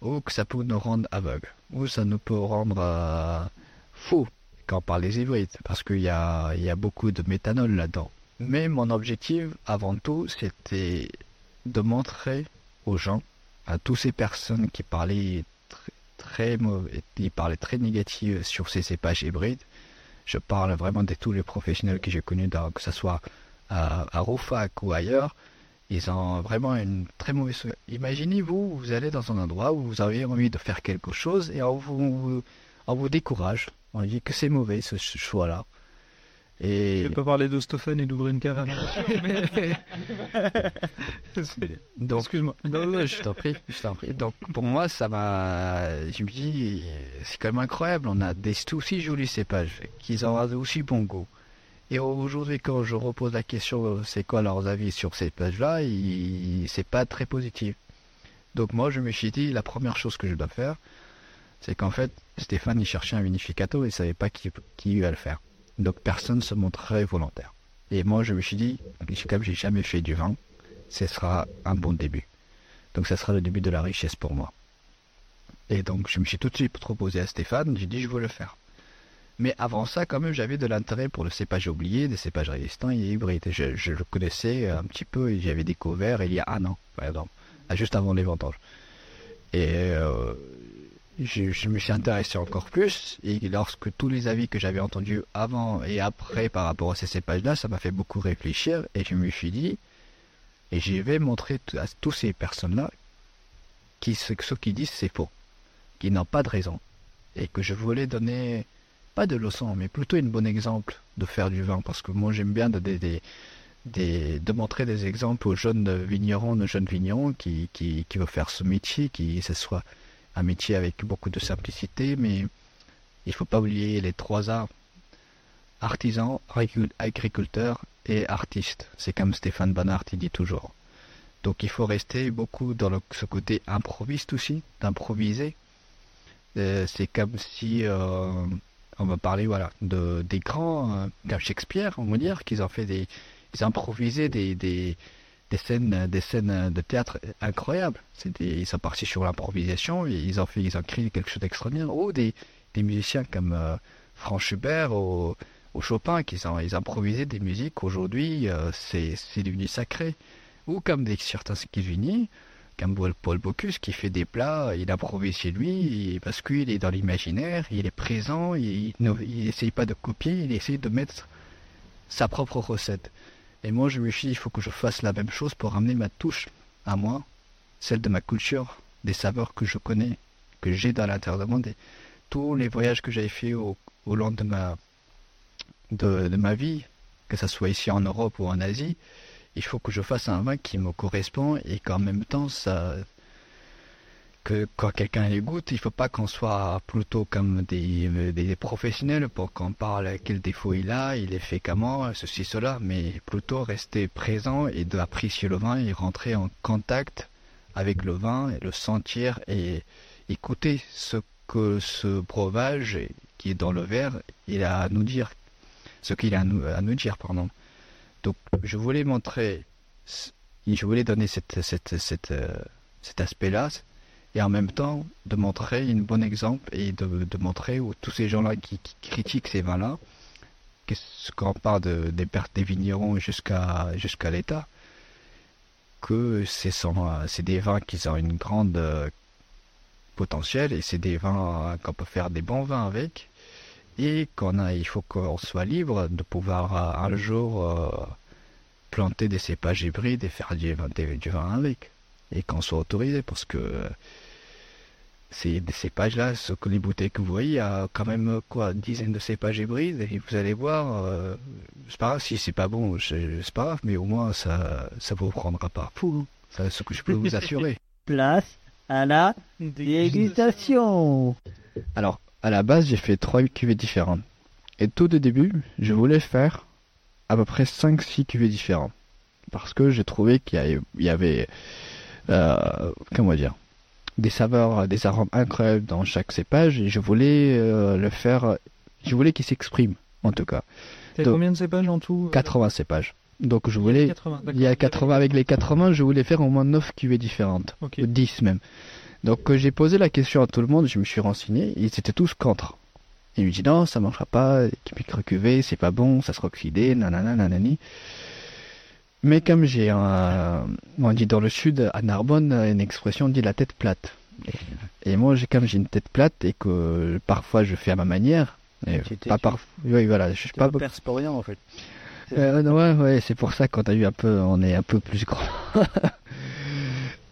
ou que ça peut nous rendre aveugles, ou ça nous peut rendre euh, fous quand on parle des hybrides, parce qu'il y a, il y a beaucoup de méthanol là-dedans. Mais mon objectif, avant tout, c'était de montrer aux gens, à toutes ces personnes qui parlaient très, très mauvais, qui parlaient très négatif sur ces cépages hybrides, je parle vraiment de tous les professionnels que j'ai connus, dans- que ce soit à, à ou ailleurs, ils ont vraiment une très mauvaise. Imaginez-vous, vous allez dans un endroit où vous avez envie de faire quelque chose et on vous, on vous décourage. On dit que c'est mauvais ce choix-là. Et Je vais pas parler d'Ostofen et d'Oubrinka. donc, Excuse-moi. Non, non, je t'en prie, je t'en prie. Donc, pour moi, ça m'a. Je me dis, c'est quand même incroyable. On a des aussi jolis cépages, qui ont aussi bon goût. Et aujourd'hui, quand je repose la question, c'est quoi leurs avis sur ces cépages-là, il... c'est pas très positif. Donc, moi, je me suis dit, la première chose que je dois faire, c'est qu'en fait, Stéphane, il cherchait un vinificato et il savait pas qui, qui iba le faire. Donc, personne ne se montrait volontaire. Et moi, je me suis dit, comme j'ai jamais fait du vin, ce sera un bon début. Donc ça sera le début de la richesse pour moi. Et donc je me suis tout de suite proposé à Stéphane, j'ai dit je veux le faire. Mais avant ça, quand même, j'avais de l'intérêt pour le cépage oublié, des cépages résistants et hybrides. Je, le connaissais un petit peu et j'avais découvert il y a un an, par exemple, juste avant les vendanges. Et euh, je, me suis intéressé encore plus. Et lorsque tous les avis que j'avais entendus avant et après par rapport à ces cépages-là, ça m'a fait beaucoup réfléchir. Et je me suis dit, et je vais montrer à toutes ces personnes-là qui, ceux qui disent c'est faux, qui n'ont pas de raison. Et que je voulais donner, pas de leçon, mais plutôt un bon exemple de faire du vin. Parce que moi, j'aime bien de, montrer des exemples aux jeunes vignerons, aux jeunes vignerons qui, qui, qui veulent faire ce métier, qui ce soit un métier avec beaucoup de simplicité, mais il faut pas oublier les trois arts artisan, agriculteur et artiste. C'est comme Stéphane Banart il dit toujours. Donc il faut rester beaucoup dans ce côté improviste aussi, d'improviser. Euh, c'est comme si euh, on va parler voilà de des grands euh, comme Shakespeare, on va dire qu'ils ont fait des ils improvisé des, des des scènes des scènes de théâtre incroyables. C'était ils sont partis sur l'improvisation ils ont fait ils ont créé quelque chose d'extraordinaire. Ou des des musiciens comme Franz Schubert ou Chopin, qui ont, ils improvisaient des musiques. Aujourd'hui, euh, c'est devenu sacré. Ou comme certains cuisiniers, comme Paul Bocuse, qui fait des plats, il improvise chez lui, parce qu'il est dans l'imaginaire, il est présent, il n'essaye pas de copier, il essaye de mettre sa propre recette. Et moi, je me suis dit, il faut que je fasse la même chose pour ramener ma touche à moi, celle de ma culture, des saveurs que je connais, que j'ai dans l'intérieur de moi, tous les voyages que j'avais fait au, long de ma de, ma vie, que ce soit ici en Europe ou en Asie, il faut que je fasse un vin qui me correspond et qu'en même temps, ça, que quand quelqu'un les goûte, il faut pas qu'on soit plutôt comme des, des professionnels pour qu'on parle quel défaut il a, il est fait ceci, cela, mais plutôt rester présent et d'apprécier le vin et rentrer en contact avec le vin et le sentir et écouter ce que ce breuvage qui est dans le verre, il a à nous dire ce qu'il a à nous, dire, pardon. Donc, je voulais montrer, je voulais donner cette, cette, cette, euh, cet aspect-là, et en même temps de montrer un bon exemple et de, montrer où tous ces gens-là qui, critiquent ces vins-là, qu'on parle de, des pertes des vignerons jusqu'à jusqu'à l'État, que c'est des vins qui ont une grande euh, potentiel et c'est des vins qu'on peut faire des bons vins avec et qu'on a, il faut qu'on soit libre de pouvoir euh, un jour euh, planter des cépages hybrides et faire du, du vin avec, et qu'on soit autorisé, parce que euh, ces cépages-là, ce que les bouteilles que vous voyez, il y a quand même quoi, une dizaine de cépages hybrides, et vous allez voir, c'est pas grave, si c'est pas bon, c'est pas grave, mais au moins ça, ça vous prendra pas fou, c'est hein. ce que je peux vous assurer. Place à la dégustation. Alors, à la base, j'ai fait trois cuvées différentes. Et tout au début, je voulais faire à peu près 5-6 cuvées différentes. Parce que j'ai trouvé qu'il y avait, euh, comment dire, des saveurs, des arômes incroyables dans chaque cépage et je voulais euh, le faire, je voulais qu'il s'exprime en tout cas. Combien de cépages en tout 80 euh cépages. Donc je voulais, il y a 80, avec les 80, je voulais faire au moins 9 cuvées différentes, ou 10 même. Donc j'ai posé la question à tout le monde, je me suis renseigné, ils étaient tous contre. Ils me disent non, ça marchera pas, micro-cuvée, c'est pas bon, ça sera oxydé, nanana, nanani. Mais comme j'ai un, on dit dans le sud, à Narbonne, une expression dit la tête plate. Et, moi, j'ai comme j'ai une tête plate et que parfois je fais à ma manière, et pas parfois. Oui, voilà, je suis pas. rien en fait. Euh, ouais, ouais, c'est pour ça qu'on a eu un peu, on est un peu plus grand.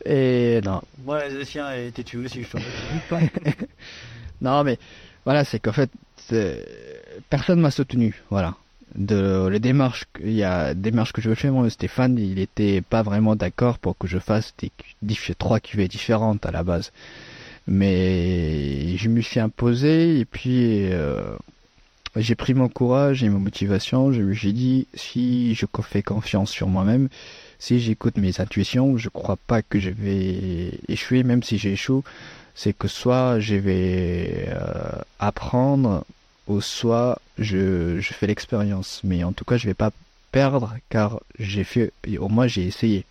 Et non. Moi, les chiens étaient tués aussi, je Non, mais voilà, c'est qu'en fait, personne m'a soutenu. Voilà. De les démarches, il y a démarches que je fais, moi, Stéphane, il était pas vraiment d'accord pour que je fasse des, trois cuvées différentes à la base. Mais je me suis imposé et puis euh, j'ai pris mon courage et ma motivation. Je dit, si je fais confiance sur moi-même, si j'écoute mes intuitions, je crois pas que je vais échouer, même si j'échoue. C'est que soit je vais euh, apprendre, ou soit je, je fais l'expérience. Mais en tout cas, je vais pas perdre, car j'ai fait, au moins j'ai essayé.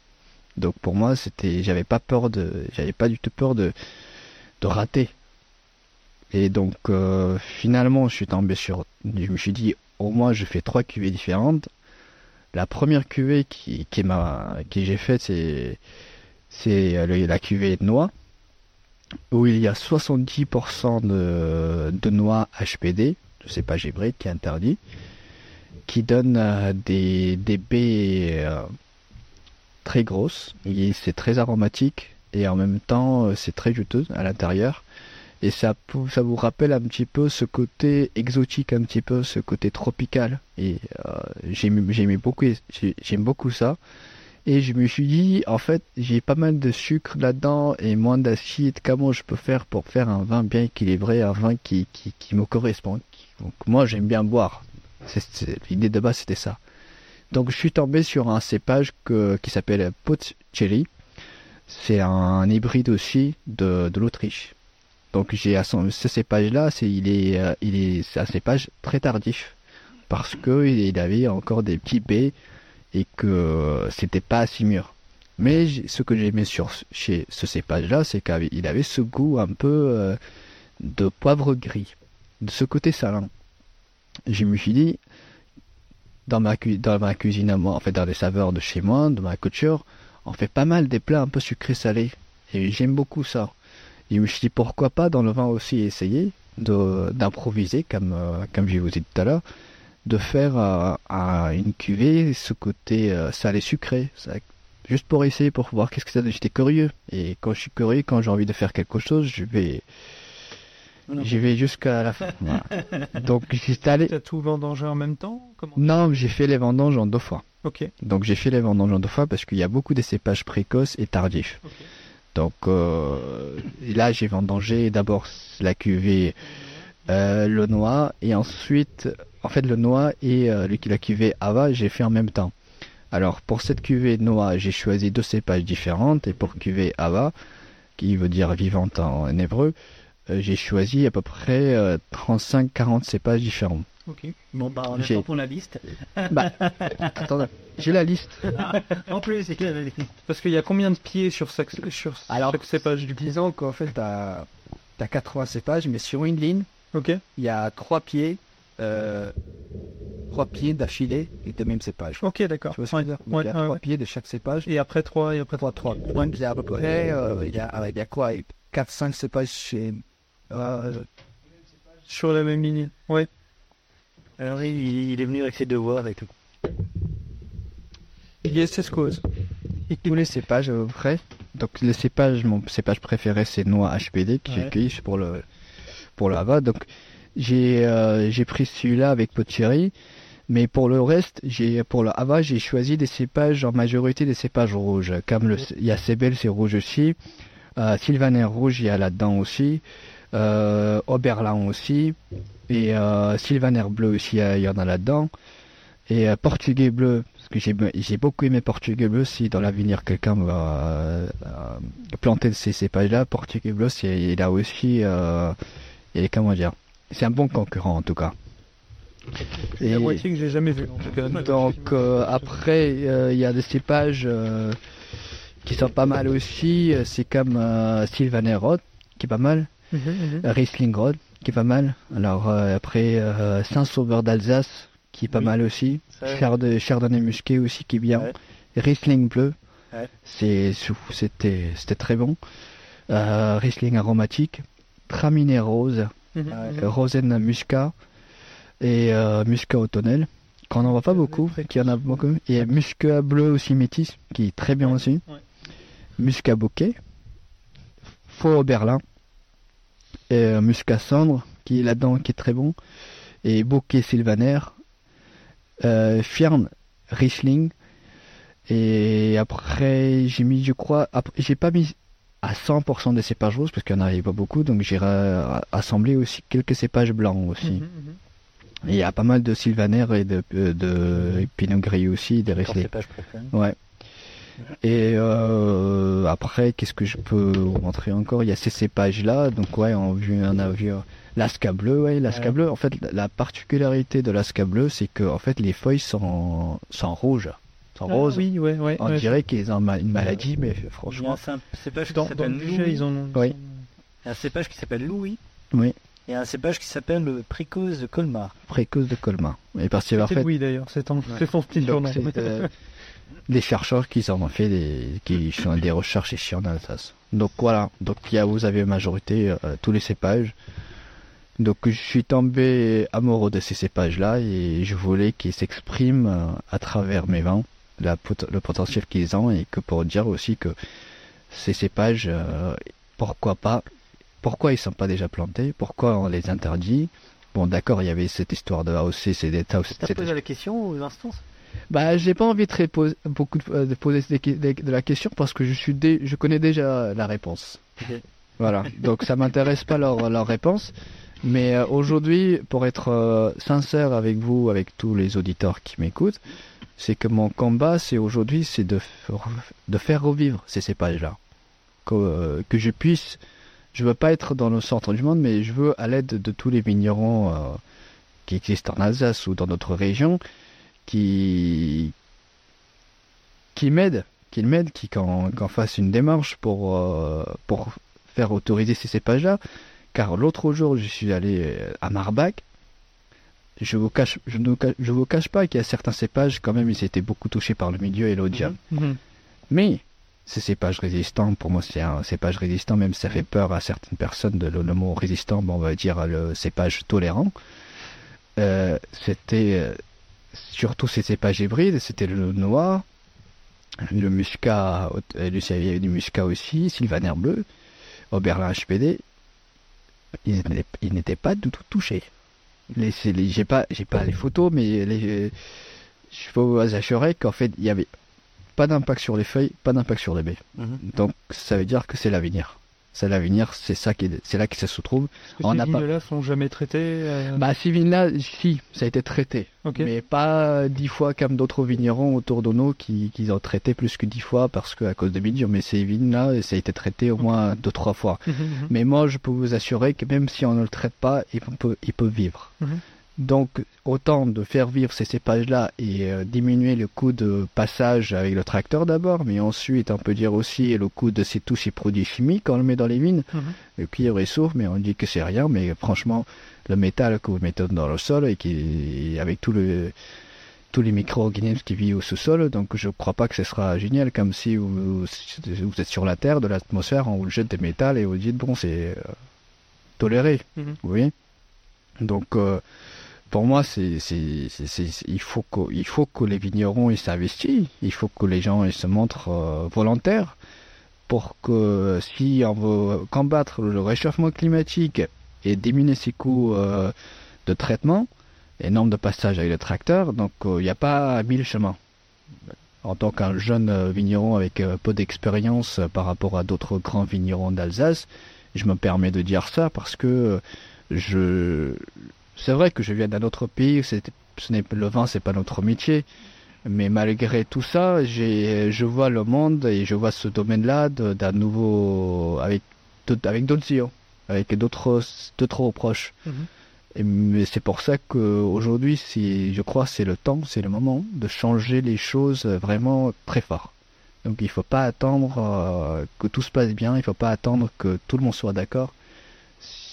Donc pour moi, c'était, j'avais pas peur de, j'avais pas du tout peur de, de rater. Et donc euh, finalement, je suis tombé sur, je me suis dit, au moins je fais trois cuvées différentes la première cuvée qui, qui, qui j'ai faite, c'est, c'est la cuvée de noix, où il y a 70% de, de noix HPD, sais pas, hybride, qui est interdit, qui donne euh, des, des baies euh, très grosses, c'est très aromatique, et en même temps euh, c'est très juteux à l'intérieur. Et ça, ça vous rappelle un petit peu ce côté exotique, un petit peu ce côté tropical. Et j'aime beaucoup, j'ai- j'aime beaucoup ça. Et je me suis dit, en fait, j'ai pas mal de sucre là-dedans et moins d'acide. Comment je peux faire pour faire un vin bien équilibré, un vin qui, qui, qui me correspond. Donc moi, j'aime bien boire. L'idée de base, c'était ça. Donc je suis tombé sur un cépage qui s'appelle Pot Cherry. C'est un hybride aussi de, l'Autriche. Donc j'ai ce cépage-là, c'est il est euh, un cépage très tardif parce que il avait encore des petits baies et que c'était pas assez mûr. Mais ce que j'aimais sur chez ce cépage-là, c'est qu'il avait ce goût un peu euh, de poivre gris, de ce côté salin. Je me suis dit, dans ma, dans ma cuisine en fait dans les saveurs de chez moi, de ma couture, on fait pas mal des plats un peu sucrés salés. Et j'aime beaucoup ça. Et je me suis dit pourquoi pas dans le vin aussi essayer d'improviser comme euh, comme je vous ai dit tout à l'heure, de faire euh, une cuvée ce côté euh, salé sucré, Ça- juste pour essayer pour voir qu'est-ce que ça donne. J'étais curieux et quand je suis curieux, quand j'ai envie de faire quelque chose, je vais j'y vais jusqu'à la fin. Voilà. Donc j'étais allé. T'as tout vendangé en même temps Comment Non, j'ai fait les vendanges en deux fois. Ok. Donc j'ai fait les vendanges en deux fois parce qu'il y a beaucoup de cépages précoces et tardifs. Ok. Donc euh, là j'ai vendangé d'abord la cuvée euh, le noix et ensuite en fait le noix et euh, la cuvée Ava j'ai fait en même temps. Alors pour cette cuvée noix j'ai choisi deux cépages différentes et pour cuvée Ava qui veut dire vivante en, en hébreu j'ai choisi à peu près euh, 35-40 cépages différents. Ok. Bon, bah, on attend pour la liste. Bah, attendez, j'ai la liste. en plus, c'est que Parce qu'il y a combien de pieds sur chaque, sur Alors, chaque cépage du coup Disons qu'en fait, t'as as 80 cépages, mais sur une ligne, Ok. il y a trois pieds, euh, trois pieds d'affilée et de même cépage. Ok, d'accord. Tu vois ce que je veux dire? Donc, Ouais, Il y a ouais, trois ouais. pieds de chaque cépage. Et après 3 et après 3. 3, 3. Ouais, il y a à peu près, euh, il y a, il y a quoi? 4-5 cépages chez... euh, Sur la même ligne. Ouais. Alors, il, il est venu avec ses devoirs avec tout. Yes, c'est cause. tous les cépages à peu près. Donc le cépage, mon cépage préféré c'est noix HPD que j'ai Ouais. cueilli pour le pour le Hava. Donc j'ai euh, j'ai pris celui-là avec Potieri, mais pour le reste, j'ai pour le Hava, j'ai choisi des cépages en majorité des cépages rouges. Comme le il y a Sebel, c'est rouge aussi. Euh, Sylvaner rouge, il y a là-dedans aussi. Euh, Oberlin aussi. Et euh, Sylvaner bleu aussi, il y en a là-dedans. Et euh, portugais bleu, parce que j'ai beaucoup aimé portugais bleu. Si dans l'avenir quelqu'un va euh, euh, planter ces cépages-là, portugais bleu, c'est il a aussi, euh, est comment dire, c'est un bon concurrent en tout cas. Et la moitié que j'ai jamais vu. Donc euh, après, euh, il y a des cépages euh, qui sont pas mal aussi. euh, C'est comme euh, Sylvaner Rod, qui est pas mal. Euh, Riesling Rod, qui est pas mal. Alors euh, après, euh, Saint-Sauveur d'Alsace, qui est pas Oui. mal aussi. Ça, Chard- Chardonnay musqué aussi, qui est bien. Ouais. Riesling bleu, Ouais. c'est c'était c'était très bon. Euh, Riesling aromatique. Traminé rose, Ouais. mhm. Rosen muscat et muscat au tonnel. Qu'on n'en voit pas beaucoup, qu'il y en a beaucoup. Et muscat bleu aussi métis, qui est très bien aussi. Muscat bouquet. Faux au Berlin. Et euh, muscat cendre, qui est là-dedans, qui est très bon. Et bouquet sylvaner. Euh, Fierne Riesling. Et après, j'ai mis, je crois, j'ai pas mis à 100% des cépages roses parce qu'il n'y en avait pas beaucoup, donc j'ai assemblé aussi quelques cépages blancs aussi. Mhm, mhm. Et il y a pas mal de sylvaner et de, euh, de pinot gris aussi, des Riesling. Ouais. Et euh, après, qu'est-ce que je peux vous montrer encore? Il y a ces cépages-là. Donc ouais, on, a vu, on a vu euh, l'asca bleu. Ouais, l'asca Ouais. bleu. En fait, la particularité de l'asca bleu, c'est que en fait, les feuilles sont, sont rouges, sont Ah, roses. Oui, ouais, ouais. On ouais. dirait qu'ils ont une maladie, mais Il y a franchement, un cépage qui s'appelle Louis. ils en ont. Oui. Un cépage qui s'appelle Louis. oui, Et un cépage qui s'appelle le précoce de Colmar. précoce de Colmar. Et parce que en fait, oui d'ailleurs, c'est ton, c'est son petit c'est, euh, des chercheurs qui en ont fait des, qui font des recherches ici en Alsace. Donc voilà, donc il y a, vous avez majorité euh, tous les cépages. Donc je suis tombé amoureux de ces cépages-là et je voulais qu'ils s'expriment euh, à travers mes vins, la le potentiel qu'ils ont et que pour dire aussi que ces cépages, euh, pourquoi pas Pourquoi ils sont pas déjà plantés Pourquoi on les interdit Bon, d'accord, il y avait cette histoire de AOC, c'est des T'as posé la question aux instances Bah, j'ai pas envie de répos- beaucoup de, euh, de poser des- des- de la question parce que je suis dé- je connais déjà la réponse. Voilà, donc ça m'intéresse pas leur, leur réponse. Mais euh, aujourd'hui, pour être euh, sincère avec vous, avec tous les auditeurs qui m'écoutent, c'est que mon combat, c'est aujourd'hui, c'est de, de faire revivre ces cépages-là. Que, euh, que je puisse, je veux pas être dans le centre du monde, mais je veux à l'aide de tous les vignerons qui existent en Alsace ou dans d'autres régions, qui qui m'aident, qui m'aident, qui qu'en qu'en fassent une démarche pour euh, pour faire autoriser ces cépages-là. Car l'autre jour, je suis allé euh, à Marbach. Je vous cache, je ne je vous cache pas qu'il y a certains cépages, quand même, ils étaient beaucoup touchés par le milieu et l'odium. Mhm. Mais ces cépages résistants, pour moi, c'est un cépage résistant, même si ça fait peur à certaines personnes de le, le mot résistant, bon, on va dire le cépage tolérant. Euh, c'était surtout ces cépages hybrides, c'était le noir, le muscat, le- du muscat aussi, sylvaner bleu, Oberlin HPD. Ils n'étaient- pas du tout touchés. Les, j'ai pas, j'ai pas les photos, mais les, je vous assurer qu'en fait, il y avait pas d'impact sur les feuilles, pas d'impact sur les baies. Mhm. Donc, ça veut dire que c'est l'avenir. C'est l'avenir, c'est ça qui, est- c'est là que ça se trouve. On ces pas- vignes-là sont jamais traités euh, Bah, ces vignes-là, si, ça a été traité. Mais pas dix fois comme d'autres vignerons autour de nous qui, qui ont traité plus que dix fois parce que à cause de milieu. Mais ces vignes-là, ça a été traité au moins deux, trois fois. Mhm, mhm. Mais moi, je peux vous assurer que même si on ne le traite pas, il peut, il peut vivre. Mhm. Donc, autant de faire vivre ces cépages-là et euh, diminuer le coût de passage avec le tracteur d'abord, mais ensuite, on peut dire aussi le coût de ces, tous ces produits chimiques qu'on le met dans les vignes. Mhm. Le cuivre est sourd, mais on dit que c'est rien. Mais franchement, le métal que vous mettez dans le sol et qui, avec tout le, tous les micro-organismes qui vivent au sous-sol, donc je ne crois pas que ce sera génial, comme si vous, vous êtes sur la Terre, de l'atmosphère, on vous jette des métals et vous dites, bon, c'est euh, toléré, Mhm. vous voyez? Donc, euh, pour moi, c'est, il, faut que, faut que les vignerons ils s'investissent, il faut que les gens ils se montrent euh, volontaires pour que si on veut combattre le réchauffement climatique et diminuer ses coûts euh, de traitement et de passages avec le tracteur, donc euh, il n'y a pas mille chemins. En tant qu'un jeune euh, vigneron avec euh, peu d'expérience euh, par rapport à d'autres grands vignerons d'Alsace, je me permets de dire ça parce que euh, je, c'est vrai que je viens d'un autre pays, ce n'est, le vin c'est pas notre métier, mais malgré tout ça, je vois le monde et je vois ce domaine-là d'un nouveau, avec, d'autres- avec d'autres yeux, avec d'autres, d'autres proches. Mhm. Et, c'est pour ça qu'aujourd'hui, je crois, c'est le temps, c'est le moment de changer les choses vraiment très fort. Donc il faut pas attendre euh, que tout se passe bien, il faut pas attendre que tout le monde soit d'accord.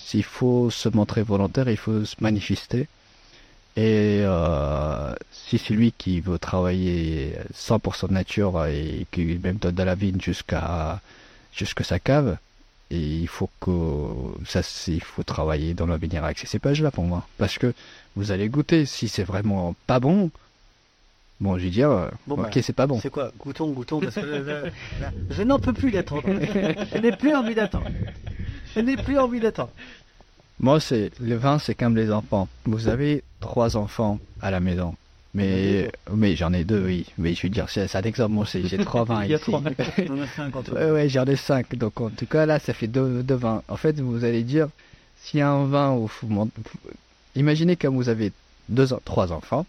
S'il faut se montrer volontaire, il faut se manifester. Et euh, si c'est lui qui veut travailler 100% nature et qui même donne de la vigne jusqu'à jusqu'à sa cave, et il faut que ça, il faut travailler dans l'avenir avec ces cépages-là pour moi, parce que vous allez goûter. Si c'est vraiment pas bon, bon, je vais dire, euh, Bon, ok, bah, c'est pas bon. C'est quoi? Goûtons, goûtons, parce que là, là, je n'en peux plus d'attendre. Je n'ai plus envie d'attendre. Je n'ai plus envie d'attendre. Moi, c'est le vin, c'est comme les enfants. Vous avez trois enfants à la maison. Mais, mais j'en ai deux, oui. Mais je veux dire, c'est un exemple. Moi, c'est- j'ai trois vins Il y a ici. trois. On a contre. Ouais, ouais, j'en ai cinq. Donc, en tout cas, là, ça fait deux, deux vins. En fait, vous allez dire, s'il y a un vin où vous imaginez que vous avez deux, en- trois enfants.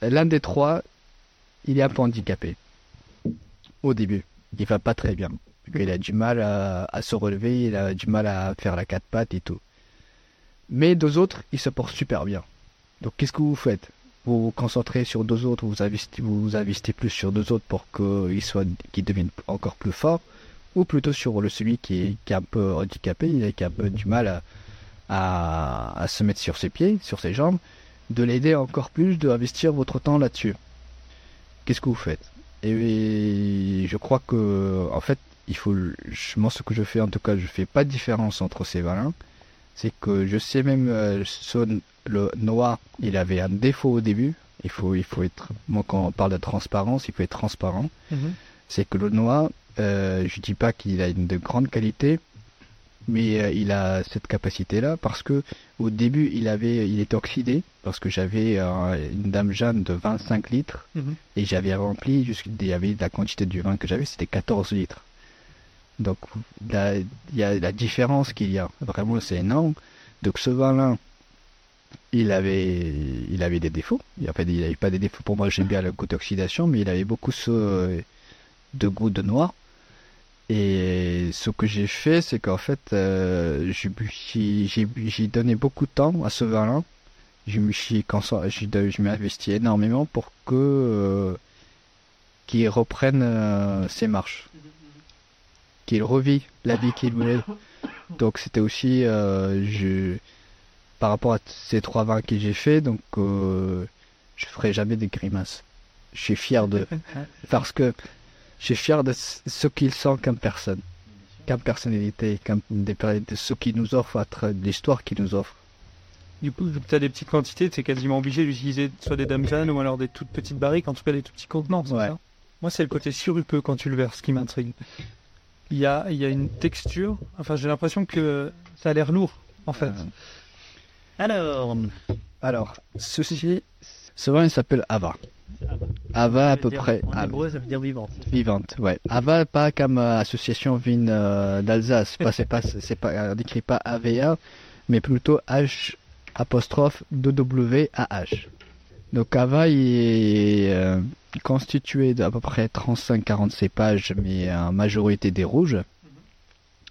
L'un des trois, il est un peu handicapé. Au début. Il va pas très bien. Il a du mal à, se relever, il a du mal à faire la quatre pattes et tout. Mais deux autres, ils se portent super bien. Donc, qu'est-ce que vous faites? Vous vous concentrez sur deux autres, vous investissez, vous investissez plus sur deux autres pour qu'ils qu'ils deviennent encore plus forts, ou plutôt sur le celui qui est, un peu handicapé, il qui a un peu du mal à se mettre sur ses pieds, sur ses jambes, de l'aider encore plus, d'investir votre temps là-dessus. Qu'est-ce que vous faites? Et je crois que, en fait, il faut, je- moi, ce que je fais, en tout cas, je fais pas de différence entre ces vins c'est que je sais même euh, le noir, il avait un défaut au début. Il faut, il faut être, moi quand on parle de transparence, il faut être transparent. Mhm. C'est que le noir, Euh, je dis pas qu'il a une de grande qualité, mais euh, il a cette capacité-là parce que au début il avait, il était oxydé parce que j'avais euh, une dame Jeanne de 25 litres Mhm. et j'avais rempli jusqu'à il y avait la quantité du vin que j'avais c'était 14 litres. Donc il y a la différence qu'il y a vraiment c'est énorme. Donc ce vin-là, il avait, il avait des défauts. En fait, il pas des défauts. Pour moi, j'aime bien le goût d'oxydation, mais il avait beaucoup ce, de goût de noir. Et ce que j'ai fait, c'est qu'en fait, euh, j'ai donné beaucoup de temps à ce vin-là. Je m'ai investi énormément pour que euh, qu'il reprenne euh, ses marches, qu'il revit la vie qu'il voulait. Donc c'était aussi, euh, je, par rapport à ces trois vins que j'ai fait, donc euh, je ferai jamais des grimaces. Je suis fier de, parce que je suis fier de ce qu'il sent comme personne, comme personnalité, comme des, de ce qu'il nous offre, à l'histoire qu'il nous offre. Du coup, tu as des petites quantités, tu es quasiment obligé d'utiliser soit des damjanes ou alors des toutes petites barriques, en tout cas des tout petits contenants. c'est Ouais. ça? Moi, c'est le côté surupeux quand tu le verses qui m'intrigue. Il y a, il y a une texture, enfin, j'ai l'impression que ça a l'air lourd, en fait. Euh, Alors, Alors, ceci, ce vin il s'appelle Ava. Ava à peu près. En Ava. hébreu, ça veut dire vivante. Vivante, ouais. Ava, pas comme euh, association Vin euh, d'Alsace. Pas, c'est pas, c'est pas, on n'écrit pas AVA, mais plutôt H apostrophe W-A-H. Donc Ava il est euh, constitué d'à peu près 35-40 cépages, mais en majorité des rouges.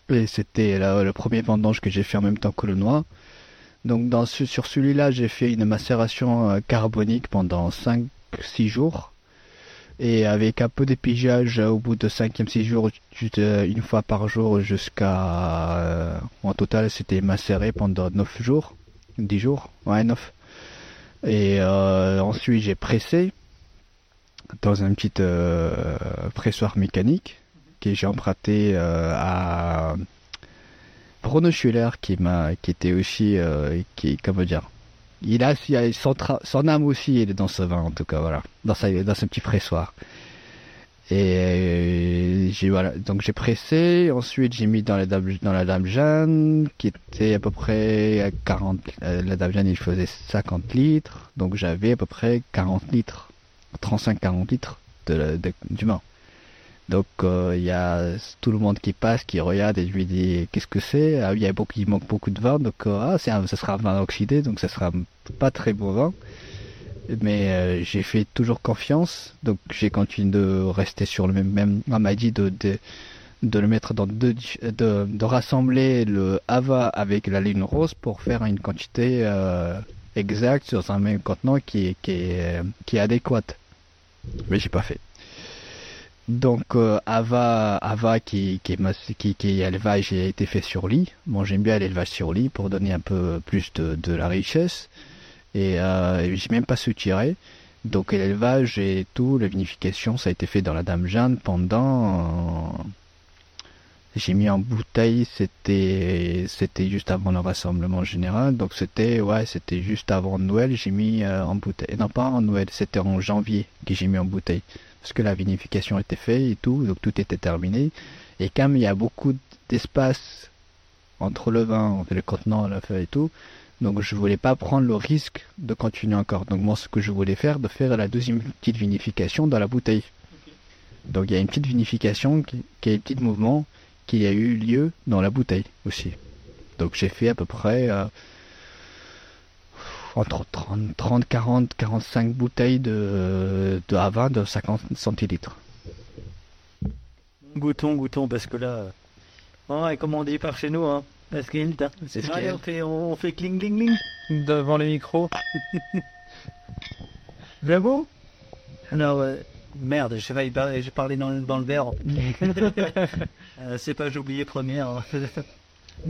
Et c'était le premier vendange que j'ai fait en même temps que le noir. Donc sur celui-là, j'ai fait une macération euh, carbonique pendant 5-6 jours. Et avec un peu d'épigeage euh, au bout de 5e 6 jours, euh, une fois par jour jusqu'à... en total, c'était macéré pendant 9 jours. 10 jours Ouais, 9. Et euh, ensuite, j'ai pressé dans un petit euh, pressoir mécanique que j'ai emprunté euh, à Bruno Schuller qui m'a qui était aussi qui comment dire il a, son, son âme aussi est dans ce vin en tout cas voilà. Dans sa dans ce petit pressoir et euh, j'ai voilà. Donc j'ai pressé. Ensuite j'ai mis dans la dame dans la dame Jeanne qui était à peu près à 40 euh, la dame Jeanne il faisait 50 litres. Donc j'avais à peu près 40 litres 35 40 litres de, de- du vin donc euh, il y a tout le monde qui passe, qui regarde et je lui dis qu'est-ce que c'est? Ah, Il il manque beaucoup de vin, donc euh, ah, c'est ça sera un vin oxydé, donc ça sera pas très bon vin. Mais euh, j'ai fait toujours confiance, donc j'ai continué de rester sur le même. même on m'a dit de, de le mettre dans deux, de, rassembler le Ava avec la ligne rose pour faire une quantité euh, exacte sur un même contenant qui est qui est adéquate. Mais j'ai pas fait. Donc euh, Ava, Ava qui, qui, est, élevage a été fait sur lit. Bon, j'aime bien l'élevage sur lit pour donner un peu plus de la richesse. Et euh, j'ai même pas soutiré. Donc l'élevage et tout, la vinification, ça a été fait dans la Dame Jeanne pendant. euh, j'ai mis en bouteille, c'était c'était juste avant le rassemblement général. Donc c'était ouais, c'était juste avant Noël. J'ai mis euh, en bouteille. Non pas en Noël, c'était en janvier que j'ai mis en bouteille parce que la vinification était faite et tout, donc tout était terminé. Et comme il y a beaucoup d'espace entre le vin, entre le contenant, la feuille et tout, donc je voulais pas prendre le risque de continuer encore. Donc moi, ce que je voulais faire, de faire la deuxième petite vinification dans la bouteille. Donc il y a une petite vinification qui, qui est un petit mouvement qui a eu lieu dans la bouteille aussi. Donc j'ai fait à peu près euh, entre 30, 30, 40, 45 bouteilles de, de Havana de 50 centilitres. Goûtons, goûtons, parce que là. comme on dit par chez nous, hein. Parce qu'il hein. C'est ce Allez, on fait, on fait cling, cling, cling. Devant les micros. Bravo Alors, euh, merde, j'ai failli parler, j'ai parlé dans, le- dans le verre. Euh, c'est pas j'ai oublié première. hein.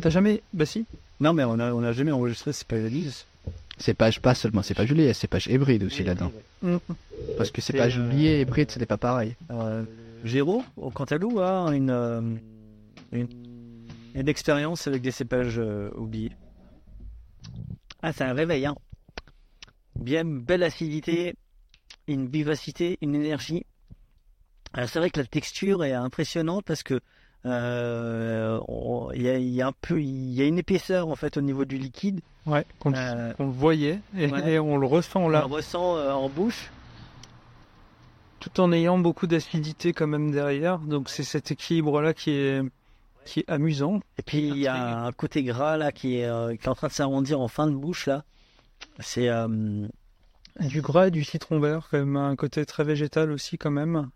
T'as jamais. Bah si. non, mais on a, on a jamais enregistré, c'est pas Elise. C'est pas pas seulement, c'est pas Juliet, c'est pas hybride aussi là-dedans. Parce que c'est pas euh, Juliet et hybride, c'était pas pareil. Euh, Géraud, au Cantalou, a une, euh, une, une expérience avec des cépages euh, oubliés. Ah, c'est un réveil, hein. Bien belle acidité, une vivacité, une énergie. Alors, c'est vrai que la texture est impressionnante parce que euh, on- il y, a, il y a un peu, il y a une épaisseur en fait au niveau du liquide. Ouais, qu'on Euh, le voyait et, ouais. et on le ressent On là, le ressent en bouche. tout en ayant beaucoup d'acidité quand même derrière. Donc c'est cet équilibre là qui est qui est amusant. Et puis il y a un côté gras là qui est, euh, qui est en train de s'arrondir en fin de bouche là. C'est euh, Du gras et du citron vert, quand même un côté très végétal aussi quand même.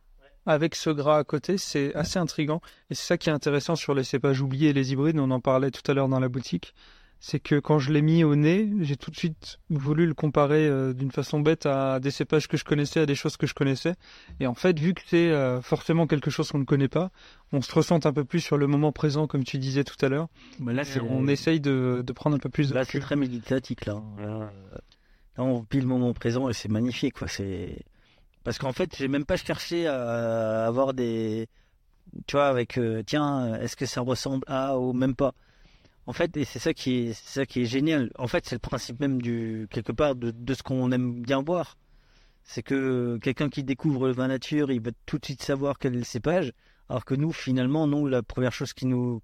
Avec ce gras à côté, c'est assez intrigant. Et c'est ça qui est intéressant sur les cépages oubliés et les hybrides, on en parlait tout à l'heure dans la boutique. C'est que quand je l'ai mis au nez, j'ai tout de suite voulu le comparer euh, d'une façon bête à des cépages que je connaissais, à des choses que je connaissais. Et en fait, vu que c'est euh, forcément quelque chose qu'on ne connaît pas, on se ressent un peu plus sur le moment présent, comme tu disais tout à l'heure. mais là c'est on essaye de, de prendre un peu plus de là c'est recul. très méditatique là. Là, là, on vit le moment présent et c'est magnifique quoi. C'est parce qu'en fait j'ai même pas cherché à avoir des tu vois avec euh, tiens est-ce que ça ressemble à ou même pas? En fait et c'est ça qui est c'est ça qui est génial. En fait c'est le principe même du quelque part de, de ce qu'on aime bien boire. C'est que quelqu'un qui découvre le vin nature, il va tout de suite savoir quel est le cépage, alors que nous, finalement, nous, la première chose qui nous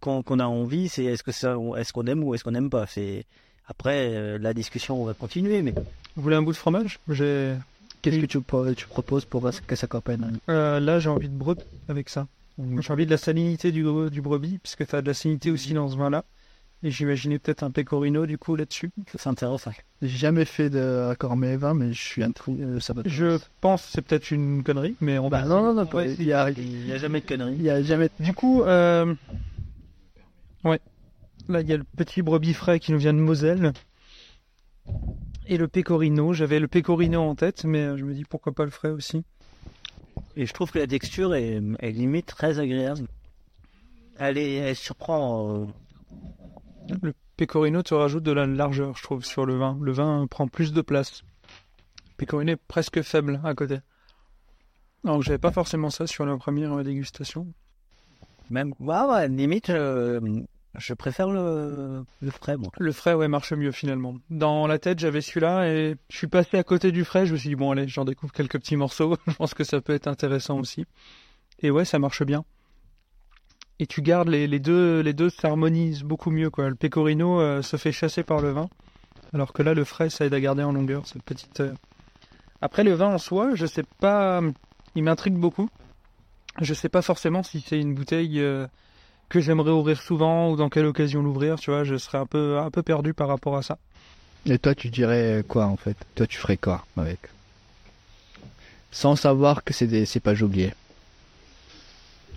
qu'on qu'on a envie, c'est est-ce que ça, est-ce qu'on aime ou est-ce qu'on n'aime pas? C'est après euh, la discussion va continuer, mais Vous voulez un bout de fromage? J'ai Qu'est-ce que tu, pro- tu proposes pour que ça copaine Euh, là, j'ai envie de brebis avec ça. J'ai envie de la salinité du, du brebis, puisque tu as de la salinité aussi dans ce vin-là. Et j'imaginais peut-être un pecorino du coup là-dessus. c'est intéressant. J'ai jamais fait de mes vins, mais je suis intrigué. euh, Ça va. Je pense c'est peut-être une connerie, mais on Bah va. non, non, non. Ouais. Il a, n'y a jamais de conneries. il y a jamais. Du coup, euh... ouais. Là, il y a le petit brebis frais qui nous vient de Moselle. Et le pecorino. J'avais le pecorino en tête, mais euh, je me dis pourquoi pas le frais aussi. Et je trouve que la texture est, est limite très agréable. Elle, est, elle surprend. euh, Le pecorino te rajoute de la largeur, je trouve, sur le vin. Le vin prend plus de place. Le pecorino est presque faible à côté. Donc j'avais pas forcément ça sur la première dégustation. même, ouais, ouais, limite, euh, je préfère le, le frais, moi. Le frais, ouais, marche mieux finalement. Dans la tête, j'avais celui-là et je suis passé à côté du frais. Je me suis dit, bon, allez, j'en découvre quelques petits morceaux. je pense que ça peut être intéressant aussi. Et ouais, ça marche bien. Et tu gardes les, deux, les deux s'harmonisent beaucoup mieux, quoi. Le pecorino euh, se fait chasser par le vin, alors que là, le frais, ça aide à garder en longueur cette petite. euh. Après, le vin en soi, je sais pas, il m'intrigue beaucoup. Je sais pas forcément si c'est une bouteille. euh, que j'aimerais ouvrir souvent ou dans quelle occasion l'ouvrir, tu vois, je serais un peu, un peu perdu par rapport à ça. Et toi, tu dirais quoi en fait? Toi, tu ferais quoi avec? Sans savoir que c'est des cépages oubliés.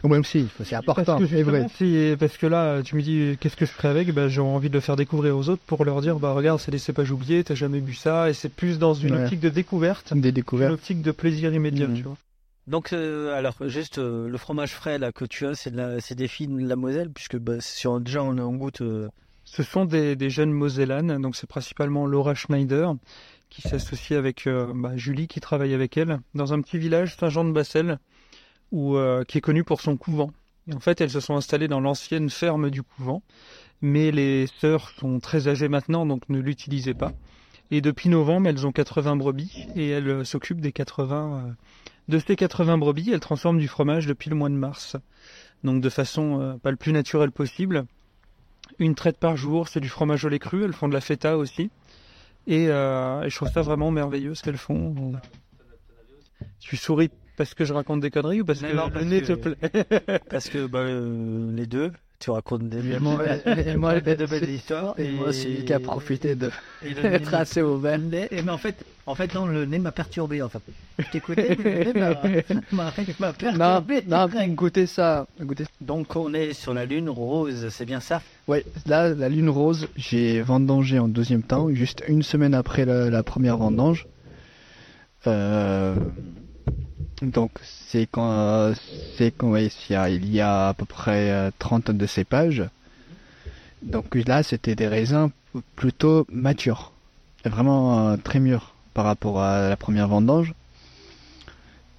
Ou même si, c'est important, c'est vrai. si- parce que là, tu me dis, qu'est-ce que je ferais avec? Bah, J'ai envie de le faire découvrir aux autres pour leur dire, bah regarde, c'est des cépages oubliés, t'as jamais bu ça, et c'est plus dans une Ouais. optique de découverte, Des une découvertes. optique de plaisir immédiat, Mhm. tu vois. Donc, euh, alors, juste euh, le fromage frais là que tu as, c'est de la- c'est des filles de la Moselle, puisque bah, sur, déjà on, goûte. euh, Ce sont des, jeunes Mosellanes, donc c'est principalement Laura Schneider qui s'associe avec euh, bah, Julie qui travaille avec elle dans un petit village Saint-Jean-de-Bassel où qui est connu pour son couvent. En fait, elles se sont installées dans l'ancienne ferme du couvent, mais les sœurs sont très âgées maintenant, donc ne l'utilisaient pas. Et depuis novembre, elles ont 80 brebis et elles euh, s'occupent des 80 euh, de ces 80 brebis. Elles transforment du fromage depuis le mois de mars, donc de façon euh, pas le plus naturelle possible une traite par jour, c'est du fromage au lait cru, elles font de la feta aussi. Et, euh, et je trouve ça vraiment merveilleux ce qu'elles font. Tu souris parce que je raconte des conneries ou parce Non, que non, le nez que- te plaît? parce que bah, euh, les deux, tu racontes des Et moi, et moi, de belles histoires. et moi, c'est lui qui a profité de et le nez être assez ouvert. et- mais en fait, en fait, non, le nez m'a perturbé. En fait, je t'écoutais, mais le nez m'a- Non, goûtez ça. Donc on est sur la lune rose, c'est bien ça? Ouais, là, la lune rose, j'ai vendangé en deuxième temps, juste une semaine après la, la première vendange. Euh, donc, c'est quand, euh, c'est quand ouais, il, y a, à peu près euh, 30 de cépages. Donc là, c'était des raisins plutôt matures. Vraiment euh, très mûrs par rapport à la première vendange.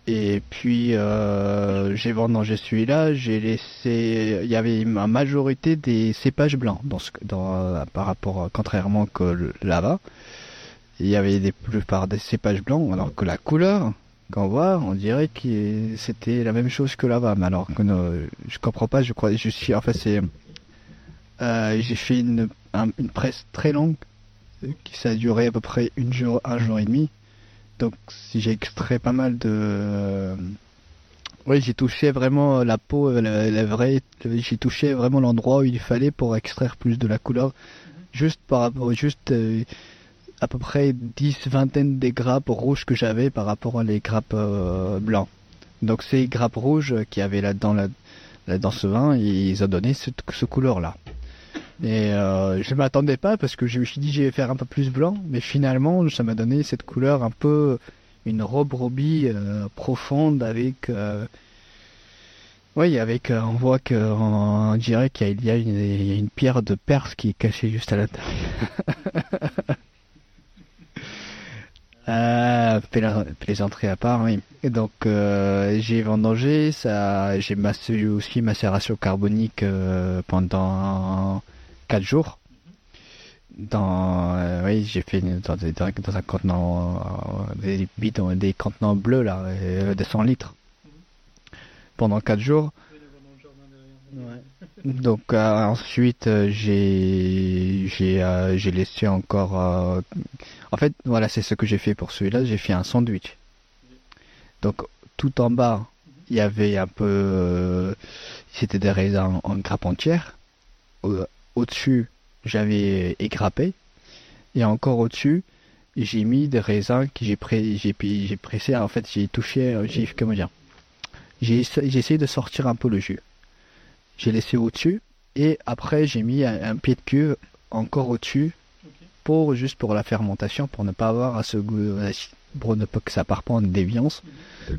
Et puis euh, j'ai vendangé celui-là, j'ai laissé, il y avait une majorité des cépages blancs euh, par rapport, euh, contrairement que là-bas, il y avait des plupart des cépages blancs, alors que la couleur quand on voit, on dirait que c'était la même chose que là-bas. Mais alors que non, je comprends pas, je crois, je suis, en fait, c'est, euh, j'ai fait une, un- une presse très longue, qui ça a duré à peu près une jour, un jour et demi. Donc, si j'ai extrait pas mal de, oui, j'ai touché vraiment la peau, euh, la, la vraie, j'ai touché vraiment l'endroit où il fallait pour extraire plus de la couleur, juste par rapport, juste euh, à peu près 10 vingtaine des grappes rouges que j'avais par rapport à les grappes euh, blancs. Donc ces grappes rouges qu'il y avait là-dedans là, là dans ce vin, ils ont donné ce couleur-là. Et euh, je m'attendais pas parce que je me suis dit je vais faire un peu plus blanc, mais finalement ça m'a donné cette couleur un peu une robe robie euh, profonde avec euh, oui avec on voit que on, dirait qu'il y a une, il y a une pierre de Perse qui est cachée juste à l'intérieur. Euh, pla- plaisanterie à part, oui. Et donc euh, j'ai vendangé, ça, j'ai massé aussi macération carbonique euh, pendant 4 jours. Dans, euh, oui, j'ai fait dans, dans, dans un contenant, euh, des bidons, des contenants bleus là, euh, de 100 litres. Pendant 4 jours. Donc euh, ensuite j'ai j'ai euh, j'ai laissé encore euh, en fait voilà c'est ce que j'ai fait pour celui-là. J'ai fait un sandwich. Donc tout en bas il y avait un peu euh, c'était des raisins en grappe entière. Au, au-dessus j'avais égrappé. Et encore au-dessus j'ai mis des raisins que j'ai pré- pressé. En fait j'ai touché euh, j'ai comment dire j'ai essa- j'ai essayé de sortir un peu le jus. J'ai laissé au-dessus et après j'ai mis un, un pied de queue encore au-dessus juste pour la fermentation pour ne pas avoir à ce goût pour ne pas que ça part pas en déviance.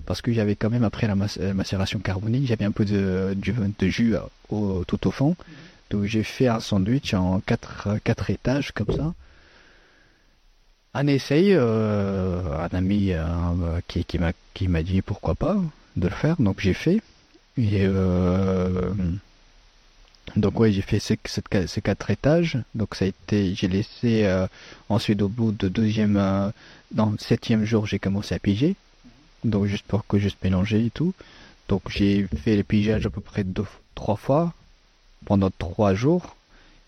Parce que j'avais quand même après la euh, macération carbonique j'avais un peu de, de jus au- tout au fond. Donc j'ai fait un sandwich en quatre, quatre étages comme ça. Un essai euh, un ami euh, qui, qui m'a qui m'a dit pourquoi pas de le faire. Donc j'ai fait. Et euh, donc ouais, j'ai fait ces, quatre étages. Donc ça a été, j'ai laissé euh, ensuite au bout de deuxième, euh, non septième jour, j'ai commencé à piger. Donc juste pour que juste mélanger et tout. Donc j'ai fait le pigeage à peu près deux, trois fois pendant trois jours.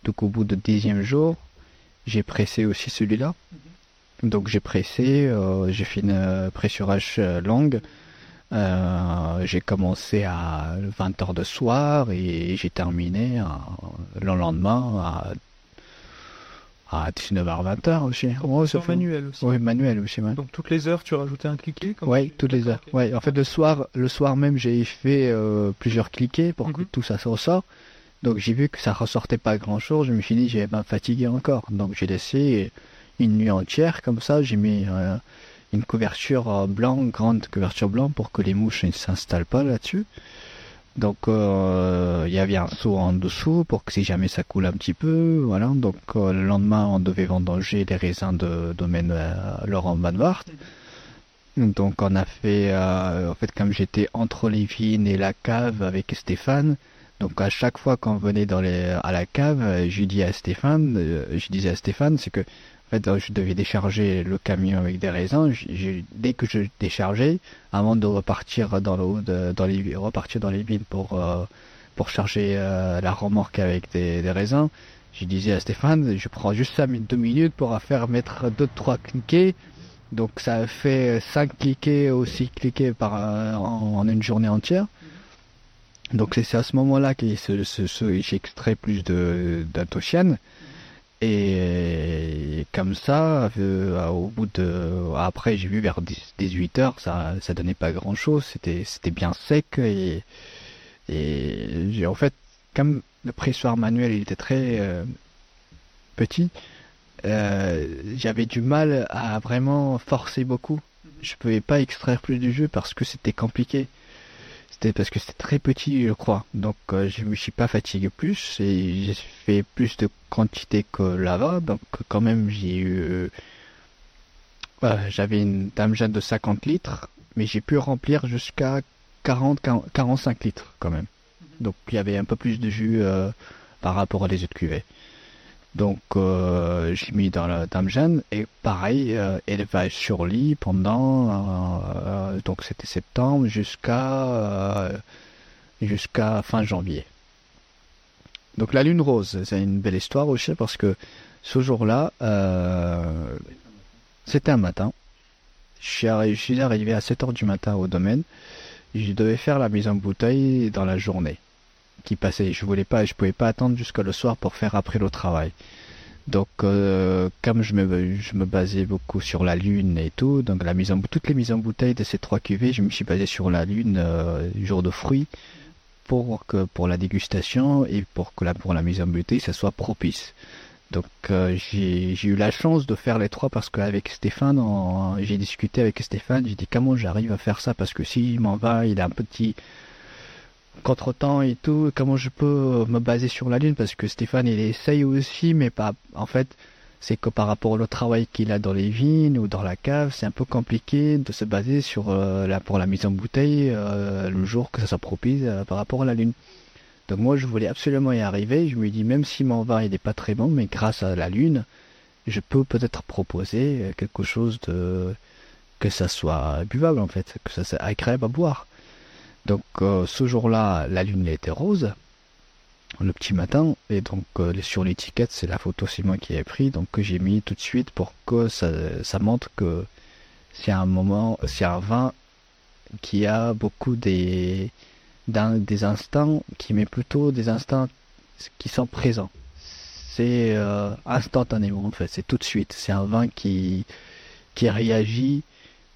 Donc au bout de dixième jour, j'ai pressé aussi celui-là. Donc j'ai pressé, euh, j'ai fait une pressurage longue. Euh, j'ai commencé à 20h de soir et j'ai terminé à- le lendemain à, à 19h, 20h aussi. Ouais, ça Sur fait- manuel aussi. Oui, manuel aussi. Donc toutes les heures, tu rajoutais un cliquet Oui, tu- toutes les heures. Ok. Ouais, en fait, le soir, le soir même, j'ai fait euh, plusieurs cliquets pour que Mhm. tout ça se ressort. Donc, j'ai vu que ça ressortait pas grand chose. Je me suis dit, j'ai pas fatigué encore. Donc, j'ai laissé une nuit entière comme ça. J'ai mis euh, une couverture euh, blanc, grande couverture blanc pour que les mouches ne s'installent pas là-dessus. Donc, euh, il y avait un seau en dessous pour que si jamais ça coule un petit peu, voilà. Donc, euh, le lendemain, on devait vendanger les raisins de domaine euh, Laurent Van Wart. Donc on a fait, en fait comme j'étais entre les vignes et la cave avec Stéphane, donc à chaque fois qu'on venait à la cave, je dis à Stéphane, je disais à Stéphane, c'est que fait je devais décharger le camion avec des raisins. Dès que je déchargeais, avant de repartir dans les, repartir dans les vignes pour euh, charger euh, la remorque avec des, raisins, je disais à Stéphane, je prends juste ça deux minutes pour faire mettre deux trois cliquets donc ça fait 5 cliquets ou 6 cliquets par, euh, en, une journée entière. Donc c'est à ce moment-là que j'ai extrait plus de d'anthocyane. Et comme ça, euh, au bout de... Après j'ai vu vers 10 18 heures, ça ça donnait pas grand-chose, c'était c'était bien sec et, et j'ai en fait, comme le pressoir manuel il était très euh, petit, euh, j'avais du mal à vraiment forcer beaucoup. Je pouvais pas extraire plus du jus parce que c'était compliqué. C'était parce que c'était très petit, je crois. Donc euh, je me suis pas fatigué plus et j'ai fait plus de quantité que là-bas. Donc quand même j'ai eu, euh, j'avais une dame jeune de 50 litres, mais j'ai pu remplir jusqu'à 40, 40, 45 litres quand même. Donc il y avait un peu plus de jus euh, par rapport à les autres cuvées. Donc euh, j'ai mis dans la dame Jeanne et pareil, euh, élevage sur lit pendant euh, donc c'était septembre jusqu'à euh, jusqu'à fin janvier. Donc la lune rose, c'est une belle histoire aussi parce que ce jour-là, euh, c'était un matin. Je suis, arrivé à 7 heures du matin au domaine. Je devais faire la mise en bouteille dans la journée qui passait. Je voulais pas, je pouvais pas attendre jusqu'à le soir pour faire après le travail. Donc, euh, comme je me, je me basais beaucoup sur la lune et tout, donc la mise en, toutes les mises en bouteille de ces trois cuvées, je me suis basé sur la lune, euh, jour de fruits, pour que pour la dégustation et pour que la pour la mise en bouteille, ça soit propice. Donc euh, j'ai eu la chance de faire les trois parce qu'avec Stéphane, j'ai discuté avec Stéphane, j'ai dit comment j'arrive à faire ça? Parce que s'il m'en va, il a un petit contretemps et tout, comment je peux me baser sur la lune? Parce que Stéphane il essaye aussi mais pas en fait c'est que par rapport au travail qu'il a dans les vignes ou dans la cave, c'est un peu compliqué de se baser sur euh, la pour la mise en bouteille euh, le jour que ça soit propice euh, par rapport à la lune. Donc moi je voulais absolument y arriver, je me dis même si mon vin il n'est pas très bon mais grâce à la lune, je peux peut-être proposer euh, quelque chose de que ça soit buvable en fait, que ça soit agréable à boire. Donc euh, ce jour-là, la lune était rose, le petit matin, et donc euh, sur l'étiquette, c'est la photo, c'est moi qui ai pris, donc que j'ai mis tout de suite pour que ça, montre que c'est un moment, c'est un vin qui a beaucoup des, d'un- des instants, qui met plutôt des instants qui sont présents. C'est euh, instantanément en fait, c'est tout de suite. C'est un vin qui, qui réagit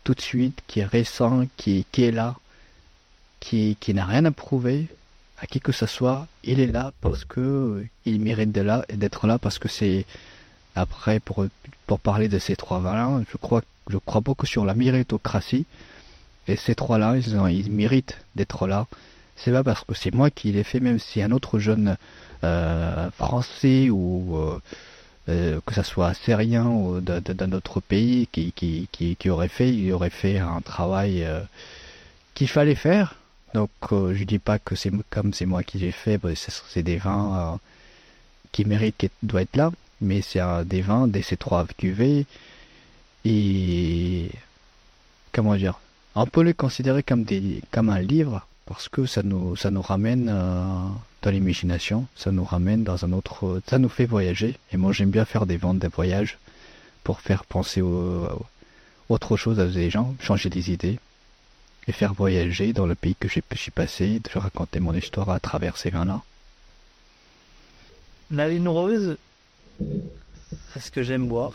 tout de suite, qui est récent, qui, qui est là, qui, qui n'a rien à prouver à qui que ce soit. Il est là parce que euh, il mérite de là, d'être là parce que c'est après pour, pour parler de ces trois vins-là, je crois, je crois beaucoup sur la méritocratie. Et ces trois-là, ils, ont- ils méritent d'être là. C'est pas parce que c'est moi qui l'ai fait, même si un autre jeune euh, français ou euh, que ça soit syrien ou d'un autre pays qui, qui, qui, qui aurait fait, il aurait fait un travail qu'il fallait faire. Donc euh, je dis pas que c'est comme c'est moi qui l'ai fait, bah, c'est des vins euh, qui méritent, qui doivent être là, mais c'est des vins de ces trois cuvées et comment dire, on peut les considérer comme des comme un livre parce que ça nous ça nous ramène euh, dans l'imagination, ça nous ramène dans un autre, ça nous fait voyager. Et moi j'aime bien faire des ventes de voyages pour faire penser au, au- autre chose à des gens, changer des idées et faire voyager dans le pays que j'ai- je suis passé, de raconter mon histoire à travers ces vins-là. La lune rose, c'est ce que j'aime boire.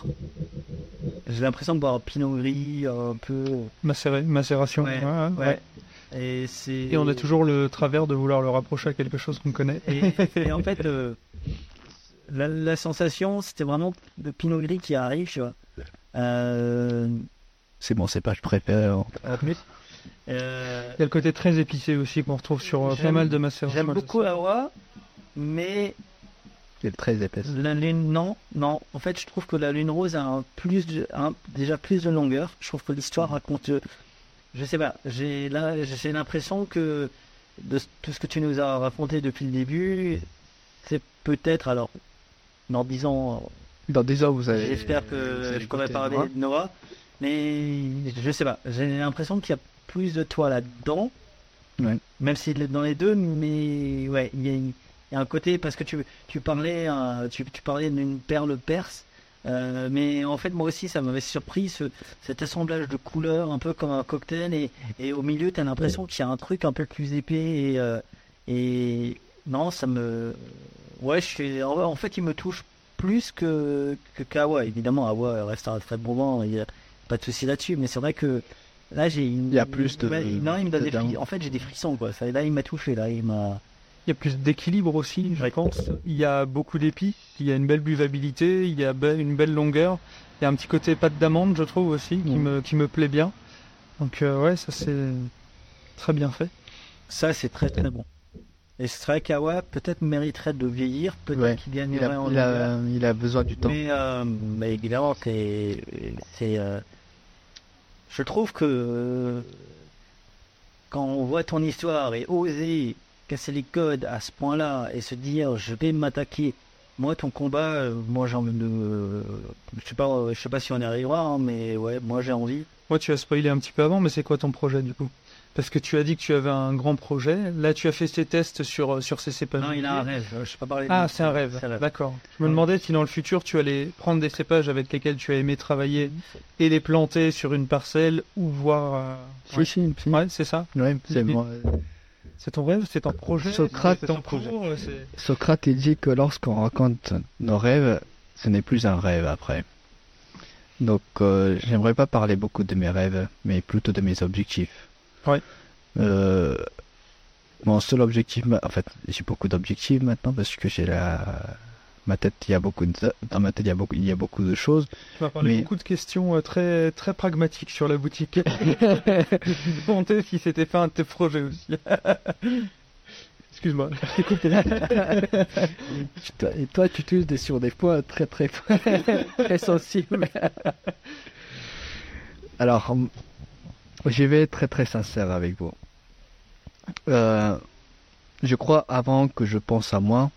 J'ai l'impression de boire un pinot gris un peu. Macéré, macération. Ouais, ouais, ouais. ouais. Et c'est. Et on a toujours le travers de vouloir le rapprocher à quelque chose qu'on connaît. Et, et en fait, euh, la, la sensation, c'était vraiment le pinot gris qui arrive, tu vois. Euh, C'est mon cépage préféré. Euh, Il y a le côté très épicé aussi qu'on retrouve sur euh, pas mal de macérations. J'aime beaucoup Awa, mais Elle est très épaisse. la lune, non, non. En fait, je trouve que la lune rose a un plus de- un- déjà plus de longueur. Je trouve que l'histoire raconte. Je sais pas, j'ai l'impression que de tout ce que tu nous as raconté depuis le début, c'est peut-être alors dans 10 ans, Dans des ans, vous avez. j'espère vous que allez je pourrais goûter, parler de Noah, mais je sais pas, j'ai l'impression qu'il y a plus de toi là-dedans, Ouais. même est dans les deux, mais ouais, il y a, y un côté parce que tu, tu parlais, euh, tu, tu parlais d'une perle perse. euh, mais en fait, moi aussi, ça m'avait surpris ce, cet assemblage de couleurs, un peu comme un cocktail, et, et au milieu, tu as l'impression qu'il y a un truc un peu plus épais, et, euh, et non, ça me. Ouais, je suis... en fait, il me touche plus que, que Kawa. Évidemment, Awa reste un très bon vent, il n'y a pas de souci là-dessus, mais c'est vrai que là, j'ai une. Il y a plus de- Ouais, non, il me donne des dedans. fris- En fait, j'ai des frissons, quoi. Ça, là, il m'a touché, là, il m'a. Il y a plus d'équilibre aussi, je pense. Il y a beaucoup d'épis, il y a une belle buvabilité, il y a une belle longueur. Il y a un petit côté pâte d'amande, je trouve aussi, qui, me, qui me plaît bien. Donc euh, ouais, ça c'est très bien fait. Ça, c'est très très bon. Et c'est vrai qu'Awa peut-être mériterait de vieillir, peut-être Ouais. qu'il Il gagnerait a, en il, a, il a besoin du temps. Mais, euh, mais évidemment, c'est. Je trouve que. euh, Quand on voit ton histoire et oser casser les codes à ce point-là et se dire je vais m'attaquer Moi, ton combat, euh, moi j'ai envie de. je sais pas, je sais pas si on y arrivera, hein, mais ouais, moi j'ai envie. Moi, tu as spoilé un petit peu avant, mais c'est quoi ton projet du coup? Parce que tu as dit que tu avais un grand projet. Là, tu as fait tes tests sur, sur ces cépages. Non, il a un rêve. Je sais pas parler. de- Ah, c'est un rêve. C'est un rêve. D'accord. Je me demandais si dans le futur, tu allais prendre des cépages avec lesquels tu as aimé travailler et les planter sur une parcelle ou voir. euh, Si, ouais. si, si. Ouais, c'est ça. Ouais, c'est moi. C'est ton rêve, c'est ton projet. Socrate- ton cours, euh, Socrate il dit que lorsqu'on raconte nos rêves, ce n'est plus un rêve après. Donc, euh, j'aimerais pas parler beaucoup de mes rêves, mais plutôt de mes objectifs. Ouais. Euh, mon seul objectif, en fait, j'ai beaucoup d'objectifs maintenant parce que j'ai la, ma tête, il y a beaucoup de, dans ma tête, il y a beaucoup, il y a beaucoup de choses. Tu m'as parlé Mais- beaucoup de questions euh, très très pragmatiques sur la boutique. Je me demandais si c'était fait un de tes projets aussi. Excuse-moi. Et toi, tu touches des- sur des points très très très sensibles. Alors, je vais être très très sincère avec vous. Euh, je crois avant que je pense à moi,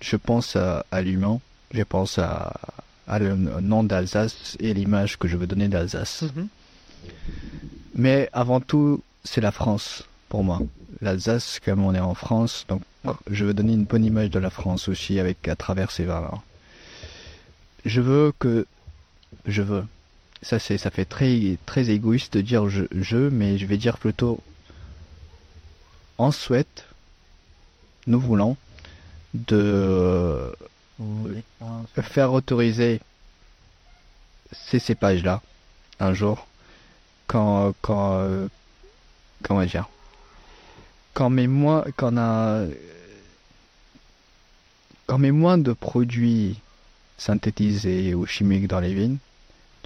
je pense à, à l'humain, je pense à, à le nom d'Alsace et l'image que je veux donner d'Alsace. Mhm. Mais avant tout, c'est la France pour moi. L'Alsace, comme on est en France, donc je veux donner une bonne image de la France aussi avec à travers ces vins-là. Je veux que je veux. Ça c'est ça fait très très égoïste de dire je, je mais je vais dire plutôt on souhaite nous voulons de faire autoriser ces cépages-là un jour quand quand comment dire quand met moins quand a quand met moins de produits synthétisés ou chimiques dans les vignes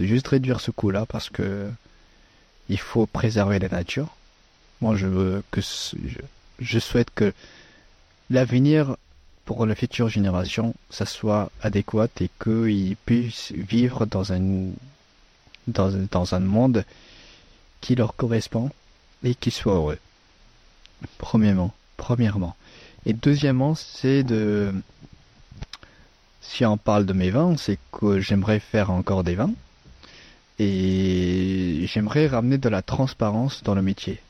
de juste réduire ce coût-là parce que il faut préserver la nature moi je veux que je, souhaite que l'avenir pour la future génération, ça soit adéquat et qu'ils puissent vivre dans un, dans, un- dans un monde qui leur correspond et qui soit heureux. Premièrement, premièrement. Et deuxièmement, c'est de, si on parle de mes vins, c'est que j'aimerais faire encore des vins et j'aimerais ramener de la transparence dans le métier.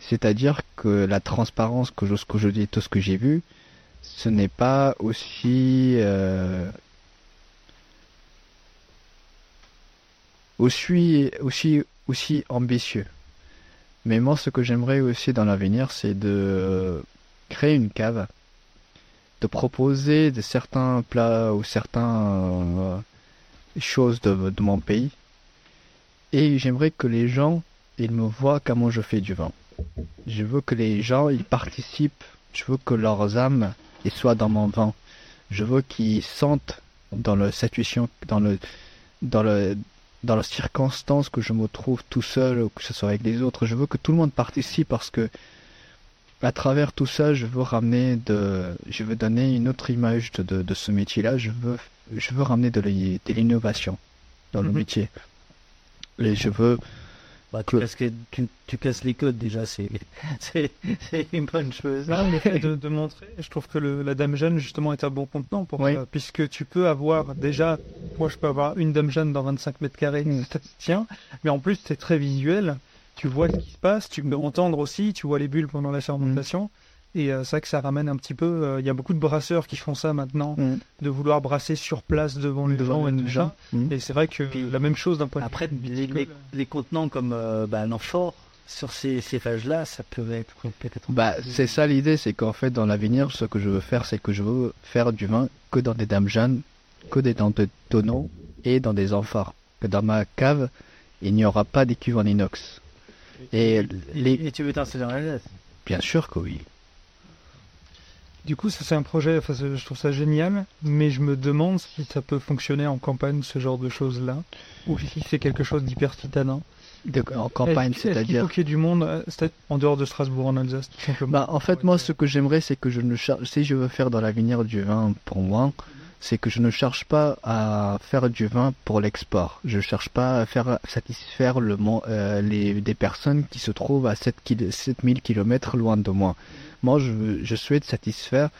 C'est-à-dire que la transparence que je, dis, tout ce que j'ai vu, ce n'est pas aussi euh, aussi aussi aussi ambitieux. Mais moi, ce que j'aimerais aussi dans l'avenir, c'est de créer une cave, de proposer certains plats ou certaines choses de, de mon pays, et j'aimerais que les gens ils me voient comment je fais du vin. Je veux que les gens ils participent. Je veux que leurs âmes ils soient dans mon vin. Je veux qu'ils sentent dans la situation, dans le, dans le, dans la circonstance que je me trouve tout seul ou que ce soit avec les autres. Je veux que tout le monde participe parce que à travers tout ça, je veux ramener de, je veux donner une autre image de, de, de ce métier-là. Je veux, je veux ramener de l'innovation dans le Mhm. métier. Et je veux Bah, tu, casses, que- tu, tu casses les codes déjà, c'est une bonne chose. Là, le fait de, de montrer, je trouve que le- la dame Jeanne justement est un bon contenant pour Oui. ça, puisque tu peux avoir déjà, moi je peux avoir une dame Jeanne dans 25 mètres carrés, Mm. ça te tient, mais en plus c'est très visuel, tu vois ce qui se passe, tu peux entendre aussi, tu vois les bulles pendant la fermentation, et euh, c'est vrai que ça ramène un petit peu, euh, il y a beaucoup de brasseurs qui font ça maintenant, Mm. de vouloir brasser sur place devant les Devant gens et Mm. et c'est vrai que Puis, la même chose d'un point de Après, vue les, les, les contenants comme euh, bah, l'amphore, sur ces, ces phages-là, ça peut être peut-être. Bah, c'est ça l'idée, c'est qu'en fait, dans l'avenir, ce que je veux faire, c'est que je veux faire du vin que dans des dames jeunes, que des- dans des tonneaux et dans des amphores. Que dans ma cave, il n'y aura pas des cuves en inox. Et les... Et tu veux t'inscrire dans la glace? Bien sûr que oui. Du coup, ça c'est un projet, enfin, je trouve ça génial, mais je me demande si ça peut fonctionner en campagne, ce genre de choses-là, ou si c'est quelque chose d'hyper citadin. De- en campagne, c'est-à-dire... faut qu'il y ait du monde, euh, en dehors de Strasbourg, en Alsace, tout simplement? Bah, en fait, moi, ce que j'aimerais, c'est que je ne cherche, si je veux faire dans l'avenir du vin pour moi, c'est que je ne cherche pas à faire du vin pour l'export. Je cherche pas à faire satisfaire le, euh, les, des personnes qui se trouvent à 7 kil- 7000 km loin de moi. Moi, je, souhaite satisfaire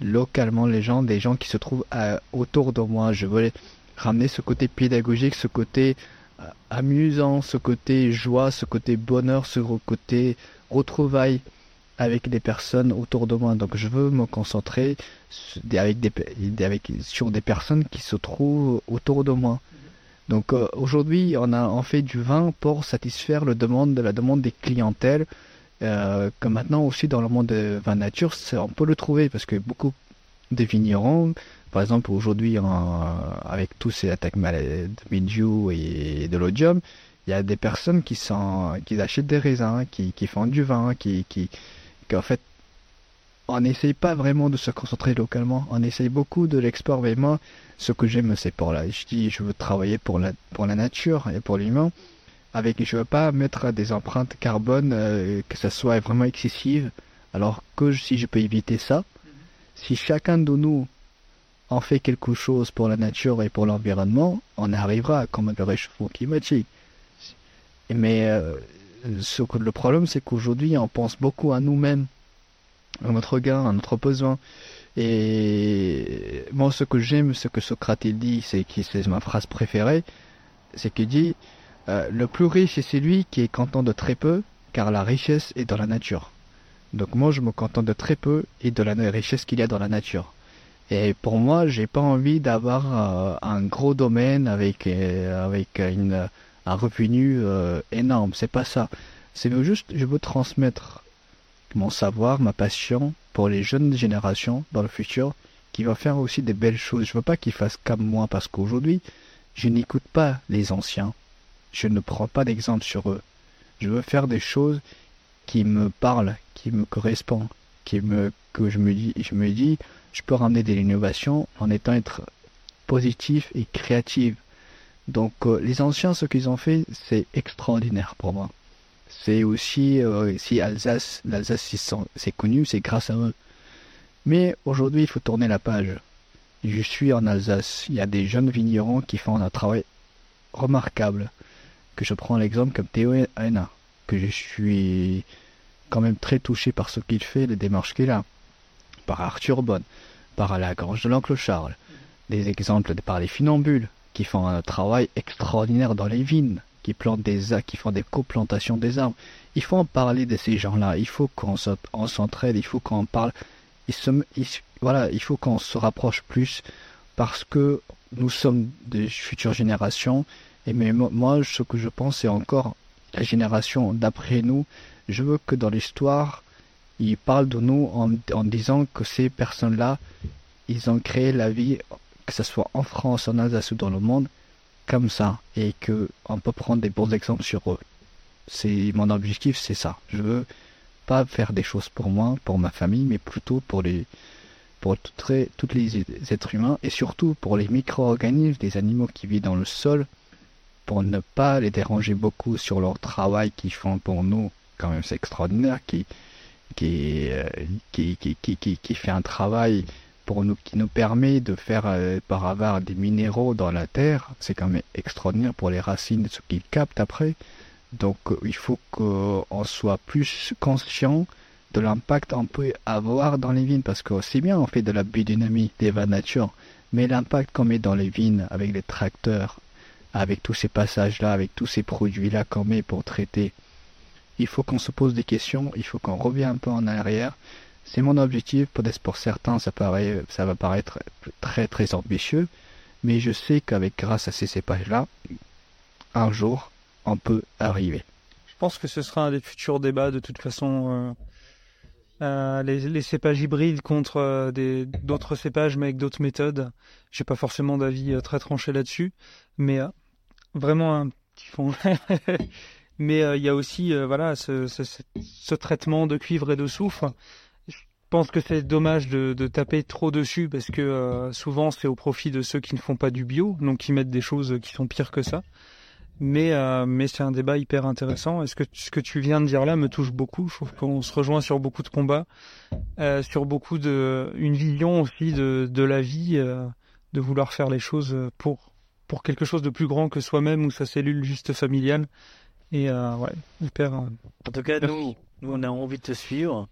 localement les gens, des gens qui se trouvent autour de moi. Je veux ramener ce côté pédagogique, ce côté euh, amusant, ce côté joie, ce côté bonheur, ce côté retrouvailles avec des personnes autour de moi. Donc je veux me concentrer avec des, sur des personnes qui se trouvent autour de moi. Donc euh, aujourd'hui, on a on fait du vin pour satisfaire la demande des clientèles. Euh, que maintenant aussi dans le monde de vin nature, on peut le trouver parce que beaucoup de vignerons, par exemple aujourd'hui avec tous ces attaques de mildiou et de l'odium, il y a des personnes qui sont achètent des raisins, qui, font du vin, qui qui qu'en fait on n'essaye pas vraiment de se concentrer localement, on essaye beaucoup de l'export. Mais moi, ce que j'aime, c'est pour la. Je dis, je veux travailler pour la nature et pour l'humain. Avec, je veux pas mettre des empreintes carbone euh, que ça soit vraiment excessive. Alors que si je peux éviter ça, si chacun de nous en fait quelque chose pour la nature et pour l'environnement, on arrivera à combattre le réchauffement climatique. Mais euh, ce que, le problème, c'est qu'aujourd'hui, on pense beaucoup à nous-mêmes, à notre gain, à notre besoin. Et moi, ce que j'aime, ce que Socrate il dit, c'est qui c'est ma phrase préférée, c'est qu'il dit euh, le plus riche c'est celui qui est content de très peu, car la richesse est dans la nature. Donc moi, je me contente de très peu et de la richesse qu'il y a dans la nature. Et pour moi, j'ai pas envie d'avoir euh, un gros domaine avec euh, avec une un revenu énorme. C'est pas ça. C'est juste, je veux transmettre mon savoir, ma passion pour les jeunes générations dans le futur, qui vont faire aussi des belles choses. Je veux pas qu'ils fassent comme moi parce qu'aujourd'hui, je n'écoute pas les anciens. Je ne prends pas d'exemple sur eux. Je veux faire des choses qui me parlent, qui me correspondent, que je me dis, je me dis, je peux ramener de l'innovation en étant être positif et créatif. Donc euh, les anciens, ce qu'ils ont fait, c'est extraordinaire pour moi. C'est aussi, euh, si Alsace, l'Alsace c'est connu, c'est grâce à eux. Mais aujourd'hui, il faut tourner la page. Je suis en Alsace, il y a des jeunes vignerons qui font un travail remarquable. Que je prends l'exemple comme Théo Hena, que je suis quand même très touché par ce qu'il fait, les démarches qu'il a. Par Arthur Bonne, par la grange de l'oncle Charles. Des exemples par les funambules, qui font un travail extraordinaire dans les vignes, qui plantent des arbres, qui font des coplantations des arbres. Il faut en parler de ces gens-là. Il faut qu'on s'en- on s'entraide. Il faut qu'on parle. Il se, il- voilà, il faut qu'on se rapproche plus parce que nous sommes des futures générations. Mais mo- moi, ce que je pense, c'est encore la génération d'après nous. Je veux que dans l'histoire, ils parlent de nous en, en disant que ces personnes-là, ils ont créé la vie, que ce soit en France, en Alsace ou dans le monde, comme ça, et que on peut prendre des bons exemples sur eux. C'est mon objectif, c'est ça. Je veux pas faire des choses pour moi, pour ma famille, mais plutôt pour les pour toutes les, toutes les êtres humains et surtout pour les micro-organismes, des animaux qui vivent dans le sol, pour ne pas les déranger beaucoup sur leur travail qu'ils font pour nous. Quand même, c'est extraordinaire qui qui, euh, qui, qui, qui, qui, fait un travail pour nous, qui nous permet de faire euh, par avoir des minéraux dans la terre. C'est quand même extraordinaire pour les racines, ce qu'ils captent après. Donc euh, il faut qu'on soit plus conscient de l'impact qu'on peut avoir dans les vignes, parce que c'est bien on fait de la biodynamie, des nature, mais l'impact qu'on met dans les vignes avec les tracteurs, avec tous ces passages-là, avec tous ces produits-là qu'on met pour traiter, il faut qu'on se pose des questions, il faut qu'on revienne un peu en arrière. C'est mon objectif, peut-être pour certains ça, paraît, ça va paraître très très ambitieux, mais je sais qu'avec grâce à ces cépages-là, un jour, on peut arriver. Je pense que ce sera un des futurs débats de toute façon. euh, euh, les, cépages hybrides contre euh, d'autres cépages mais avec d'autres méthodes. J'ai pas forcément d'avis très tranché là-dessus, mais vraiment un petit fond. mais euh, il y a aussi euh, voilà ce, ce, ce- ce traitement de cuivre et de soufre. Je pense que c'est dommage de, taper trop dessus parce que euh, souvent c'est au profit de ceux qui ne font pas du bio, donc qui mettent des choses qui sont pires que ça. Mais, c'est un débat hyper intéressant. Est-ce que ce que tu viens de dire là me touche beaucoup Je trouve qu'on se rejoint sur beaucoup de combats, sur beaucoup de, une vision aussi de, la vie, de vouloir faire les choses pour pour quelque chose de plus grand que soi-même ou sa cellule juste familiale. Et euh, ouais, hyper. euh, En tout cas, nous, nous, on a envie de te suivre.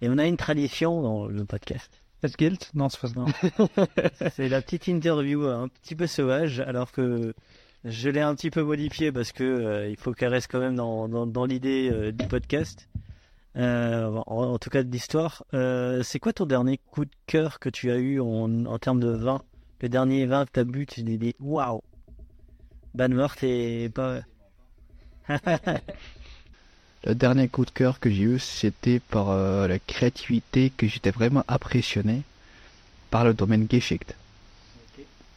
Et on a une tradition dans le podcast. Est-ce guilt? Non, c'est pas ça. C'est la petite interview un petit peu sauvage, alors que je l'ai un petit peu modifiée parce que euh, il faut qu'elle reste quand même dans, dans, dans l'idée euh, du podcast. Euh, en, en tout cas de l'histoire. Euh, c'est quoi ton dernier coup de cœur que tu as eu en, en termes de vin? Le dernier vin que tu as bu, tu t'es dit waouh Banmort et pas. Le dernier coup de cœur que j'ai eu, c'était par euh, la créativité que j'étais vraiment impressionné par le domaine Geschichte.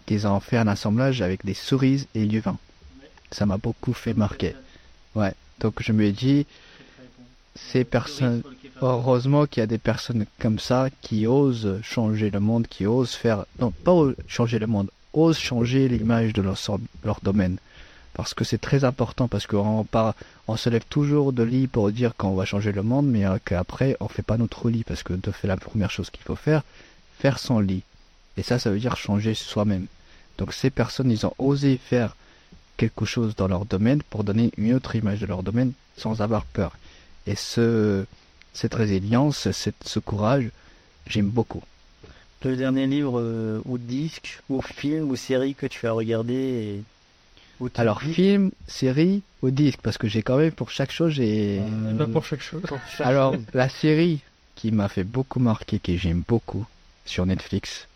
Qu'ils ont fait un assemblage avec des cerises et du vin. Ça m'a beaucoup fait marquer. Ouais. Donc je me dis, ces personnes, heureusement qu'il y a des personnes comme ça qui osent changer le monde, qui osent faire, non pas changer le monde, osent changer l'image de leur, domaine parce que c'est très important parce qu'on on se lève toujours de lit pour dire qu'on va changer le monde, mais qu'après on fait pas notre lit parce que de fait la première chose qu'il faut faire, faire son lit. Et ça, ça veut dire changer soi-même. Donc ces personnes, ils ont osé faire quelque chose dans leur domaine pour donner une autre image de leur domaine sans avoir peur. Et ce, cette résilience, cette, ce courage, j'aime beaucoup. Le dernier livre euh, ou disque ou film ou série que tu as regardé et alors film, série ou disque parce que j'ai quand même pour chaque chose j'ai. Euh, pas pour chaque chose. Alors la série qui m'a fait beaucoup marquer, que j'aime beaucoup sur Netflix,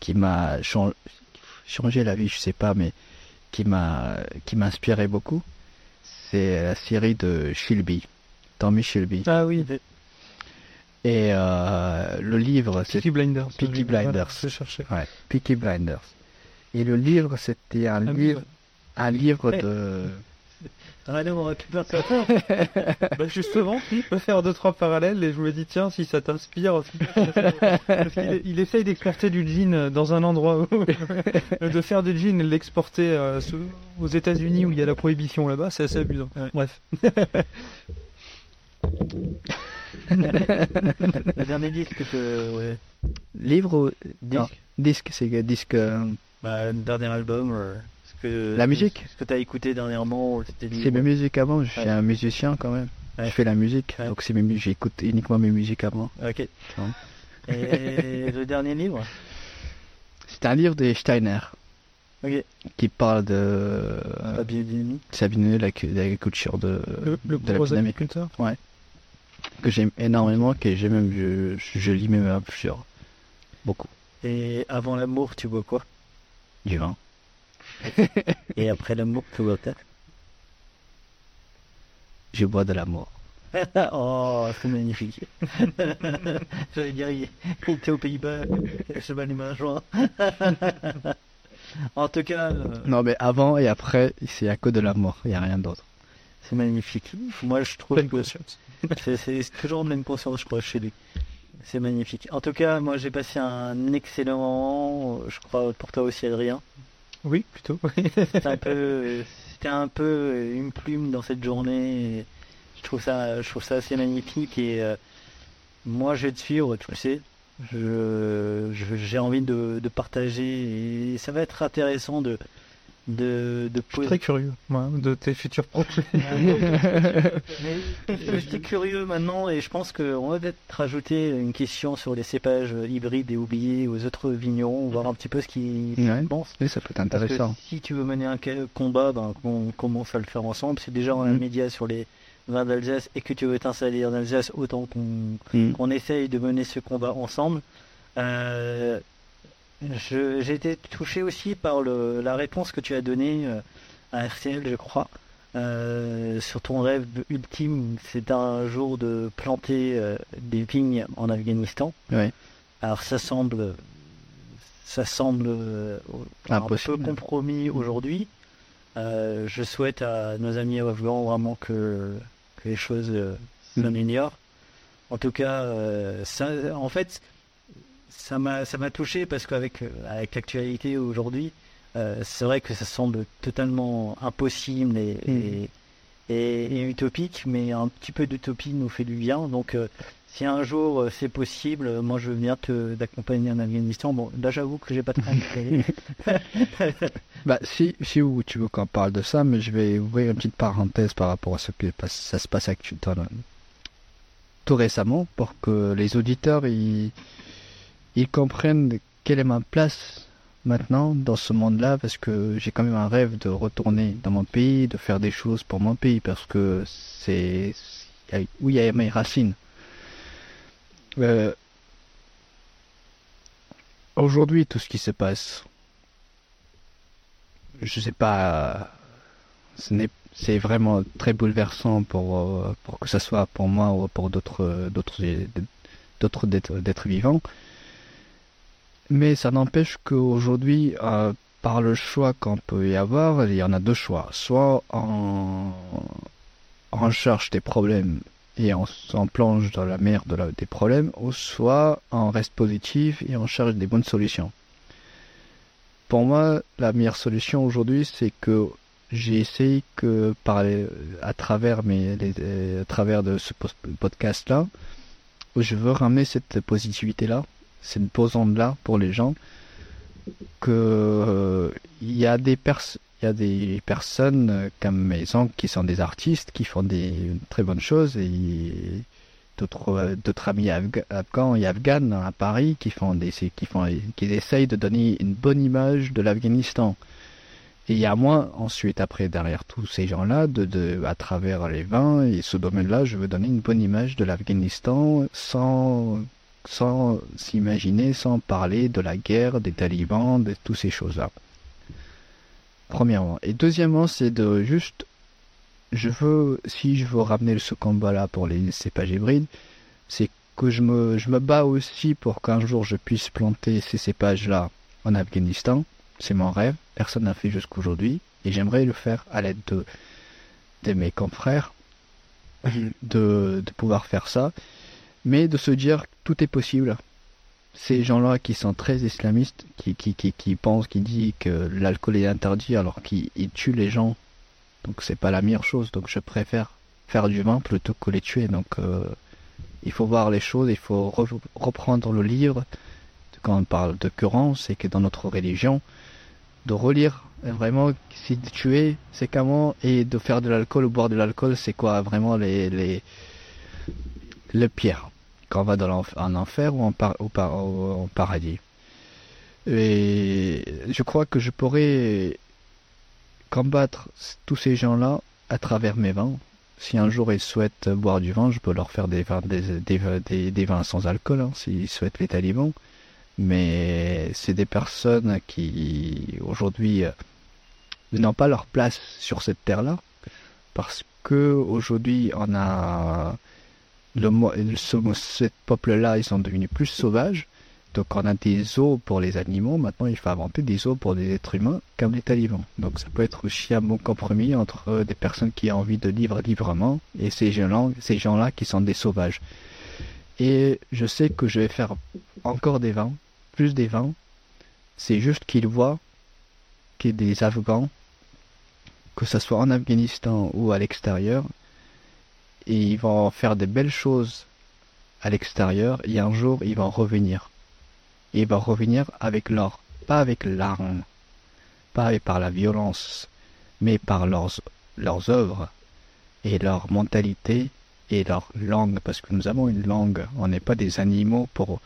qui m'a changé la vie, je sais pas, mais qui m'a qui m'inspirait beaucoup, c'est la série de Tommy Shelby. Ah oui. Et euh, le livre, c'est Peaky Blinders. Peaky Blinders. Je cherchais. Ouais, Peaky Blinders. Et le livre, c'était un Ah, livre, un livre de. Allez, on récupère ça. bah justement, il peut faire deux trois parallèles et je me dis tiens si ça t'inspire. Qu'il il essaye d'exporter du jean dans un endroit où de faire du jean et l'exporter euh, aux États-Unis où il y a la prohibition là-bas, c'est assez amusant. Bref. Le dernier disque que. Ouais. Livre ou Disque. Non, disque, c'est disque. euh, Bah, le dernier album. euh, ce que, La musique? Ce que tu as écouté dernièrement. C'est mes musiques avant, je suis Ouais. un musicien quand même. Ouais. Je fais la musique, Ouais. donc c'est mes j'écoute uniquement mes musiques avant. Ok. Et le dernier livre? C'est un livre de Steiner qui parle de euh, La biodynamie. Sabine, la cu- l'agriculture de, Le, le de la dynamique agriculteur. Que j'aime énormément, que j'ai même je, je lis même plusieurs, beaucoup. Et avant l'amour, tu bois quoi? Du vin. Et après l'amour, tu bois quoi Je bois de l'amour. oh, c'est magnifique. J'allais dire, il était aux Pays-Bas, je vais aller me rejoindre. en tout cas, euh, Non mais avant et après, c'est à cause de l'amour, il n'y a rien d'autre. C'est magnifique. Moi, je trouve que c'est toujours de même conscience, je crois, chez lui. C'est magnifique. En tout cas, moi, j'ai passé un excellent moment. Je crois pour toi aussi, Adrien. Oui, plutôt. C'était un peu, c'était un peu une plume dans cette journée. je trouve ça, je trouve ça assez magnifique et euh, moi je vais te suivre, tu sais. Je, je- j'ai envie de, de partager et ça va être intéressant de, de, de Je suis poser. très curieux moi, de tes futurs projets. Mais j'étais curieux maintenant et je pense qu'on va peut-être rajouter une question sur les cépages hybrides et oubliés aux autres vignerons, voir un petit peu ce qu'ils Ouais. pensent. Oui, ça peut être Parce que intéressant. si tu veux mener un combat, ben, qu'on commence à le faire ensemble. C'est déjà un Mhm. média sur les vins d'Alsace et que tu veux t'installer en Alsace, autant qu'on Mm. essaye de mener ce combat ensemble. Euh, je- J'ai été touché aussi par le, la réponse que tu as donnée euh, à RTL, je crois, euh, sur ton rêve ultime. C'est un jour de planter euh, des vignes en Afghanistan. Ouais. Alors ça semble, ça semble euh, un peu compromis aujourd'hui. Je souhaite à nos amis afghans vraiment que, que les choses Mm. s'améliorent. En tout cas, ça, en fait, ça m'a ça m'a touché parce qu'avec euh, avec l'actualité aujourd'hui, euh, c'est vrai que ça semble totalement impossible et, et, et- et utopique, mais un petit peu d'utopie nous fait du bien. Donc, euh, si un jour euh, c'est possible, moi je veux bien te d'accompagner en Afghanistan. Bon, là j'avoue que j'ai pas aller. Bah, si, si tu veux qu'on parle de ça, mais je vais ouvrir une petite parenthèse par rapport à ce que ça se passe actuellement, tout récemment, pour que les auditeurs ils, ils comprennent quelle est ma place maintenant dans ce monde-là parce que j'ai quand même un rêve de retourner dans mon pays, de faire des choses pour mon pays parce que c'est où il y a mes racines. Euh, Aujourd'hui, tout ce qui se passe, je sais pas, c'est vraiment très bouleversant pour euh, pour que ce soit pour moi ou pour d'autres d'autres vivants. Mais ça n'empêche qu'aujourd'hui, euh, par le choix qu'on peut y avoir, il y en a deux choix. Soit on, on cherche des problèmes et on s'en plonge dans la mer de des problèmes, ou soit on reste positif et on cherche des bonnes solutions. Pour moi, la meilleure solution aujourd'hui, c'est que j'ai essayé que par à travers mes, à travers de ce podcast-là, je veux ramener cette positivité-là, cette posante-là pour les gens, que euh, il y a des personnes il y a des personnes comme mes oncles qui sont des artistes, qui font des très bonnes choses, et d'autres euh, d'autres amis afghans et afghanes à Paris qui font des qui font qui essayent de donner une bonne image de l'Afghanistan. Et il y a moi ensuite après derrière tous ces gens-là de, de à travers les vins et ce domaine-là, je veux donner une bonne image de l'Afghanistan sans sans s'imaginer, sans parler de la guerre, des talibans, de toutes ces choses-là premièrement. Et deuxièmement, c'est de juste, je veux, si je veux ramener ce combat-là pour les cépages hybrides, c'est que je me, je me bats aussi pour qu'un jour je puisse planter ces cépages-là en Afghanistan. C'est mon rêve. Personne n'a fait jusqu'aujourd'hui. Et j'aimerais le faire à l'aide de, de mes confrères, de, de pouvoir faire ça. Mais de se dire, tout est possible ces gens-là qui sont très islamistes, qui, qui, qui, qui pensent, qui disent que l'alcool est interdit alors qu'ils tuent les gens. Donc c'est pas la meilleure chose. Donc je préfère faire du vin plutôt que les tuer. Donc euh, il faut voir les choses, il faut reprendre le livre. Quand on parle de Coran, c'est que dans notre religion, de relire vraiment si tuer c'est comment et de faire de l'alcool ou boire de l'alcool c'est quoi vraiment les, les le pire quand on va dans en enfer ou en, en paradis. Et je crois que je pourrais combattre tous ces gens-là à travers mes vins. Si un jour ils souhaitent boire du vin, je peux leur faire des vins, des, des, vins sans alcool, hein, s'ils souhaitent les talibans. Mais c'est des personnes qui aujourd'hui euh, n'ont pas leur place sur cette terre-là, parce que aujourd'hui on a le, ce, peuple-là, ils sont devenus plus sauvages. Donc on a des eaux pour les animaux, maintenant il faut inventer des eaux pour des êtres humains comme les talibans. Donc ça peut être aussi un bon compromis entre des personnes qui ont envie de vivre librement et ces gens-là ces gens qui sont des sauvages. Et je sais que je vais faire encore des vents, plus des vents. C'est juste qu'ils voient que des Afghans, que ce soit en Afghanistan ou à l'extérieur, et ils vont faire des belles choses à l'extérieur et un jour ils vont revenir. Et ils vont revenir avec l'or, pas avec l'arme, pas par la violence, mais par leurs, leurs œuvres et leur mentalité et leur langue, parce que nous avons une langue, on n'est pas des animaux pour,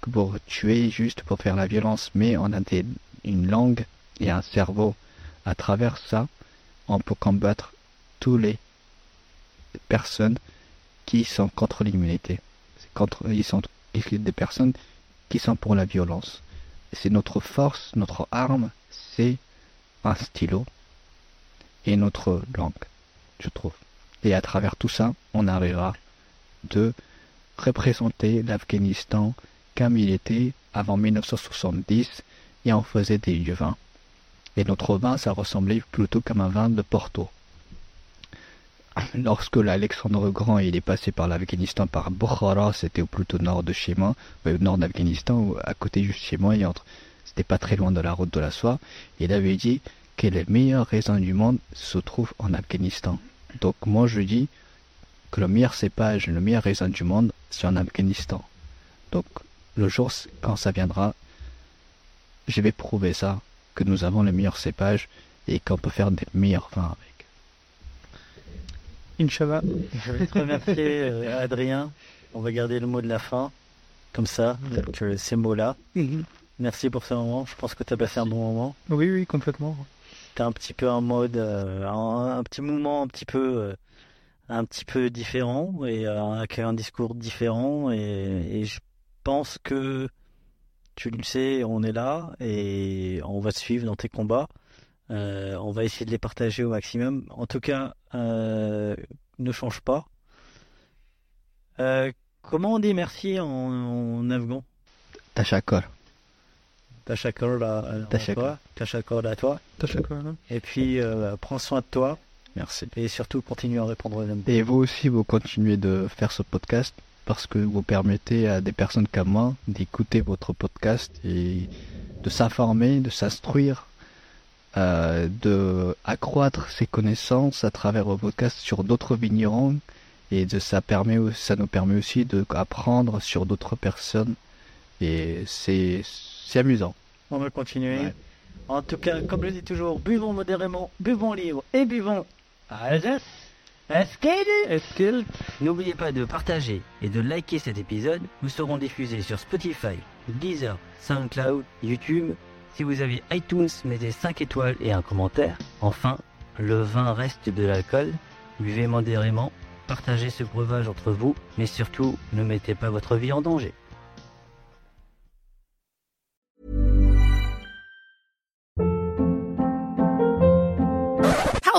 pour tuer juste pour faire la violence, mais on a une langue et un cerveau. À travers ça, on peut combattre tous les personnes qui sont contre l'immunité. Ils sont des personnes qui sont pour la violence. C'est notre force, notre arme, c'est un stylo et notre langue, je trouve. Et à travers tout ça, on arrivera de représenter l'Afghanistan comme il était avant 1970 et on faisait des vins. Et notre vin, ça ressemblait plutôt comme un vin de Porto lorsque l'Alexandre Grand il est passé par l'Afghanistan par Bukhara, c'était au plutôt nord de chez moi, au nord d'Afghanistan, à côté juste chez moi, entre, c'était pas très loin de la route de la soie. Il avait dit que les meilleurs raisins du monde se trouvent en Afghanistan? Donc moi je dis que le meilleur cépage, le meilleur raisin du monde, c'est en Afghanistan. Donc le jour quand ça viendra, je vais prouver ça, que nous avons les meilleurs cépages et qu'on peut faire des meilleurs vins avec. Inch'Allah. Je vais te remercier, euh, Adrien. On va garder le mot de la fin. comme ça, avec euh, ces mots-là. Merci pour ce moment. Je pense que tu as passé un bon moment. Oui, oui, complètement. T'es un petit peu en mode, euh, un, un petit moment un petit peu, euh, un petit peu différent et euh, avec un discours différent. Et, et je pense que tu le sais, on est là et on va te suivre dans tes combats. Euh, on va essayer de les partager au maximum. En tout cas, euh, ne change pas. Euh, comment on dit merci en, en afghan? Tachakol. Tachakol à, à Tachakol. toi. Tachakol à toi. Tachakol, hein. Et puis, euh, prends soin de toi Merci. et surtout continue à répondre aux. Et vous aussi, vous continuez de faire ce podcast parce que vous permettez à des personnes comme moi d'écouter votre podcast et de s'informer, de s'instruire, euh, de accroître ses connaissances à travers vos podcasts sur d'autres vignerons et de, ça permet, ça nous permet aussi d'apprendre sur d'autres personnes et c'est c'est amusant. On va continuer. Ouais. En tout cas, comme je dis toujours, buvons modérément, buvons libre et buvons Alsace. Est-ce N'oubliez pas de partager et de liker cet épisode. Nous serons diffusés sur Spotify, Deezer, SoundCloud, YouTube. Si vous avez iTunes, mettez 5 étoiles et un commentaire. Enfin, le vin reste de l'alcool. Buvez modérément, partagez ce breuvage entre vous, mais surtout, ne mettez pas votre vie en danger.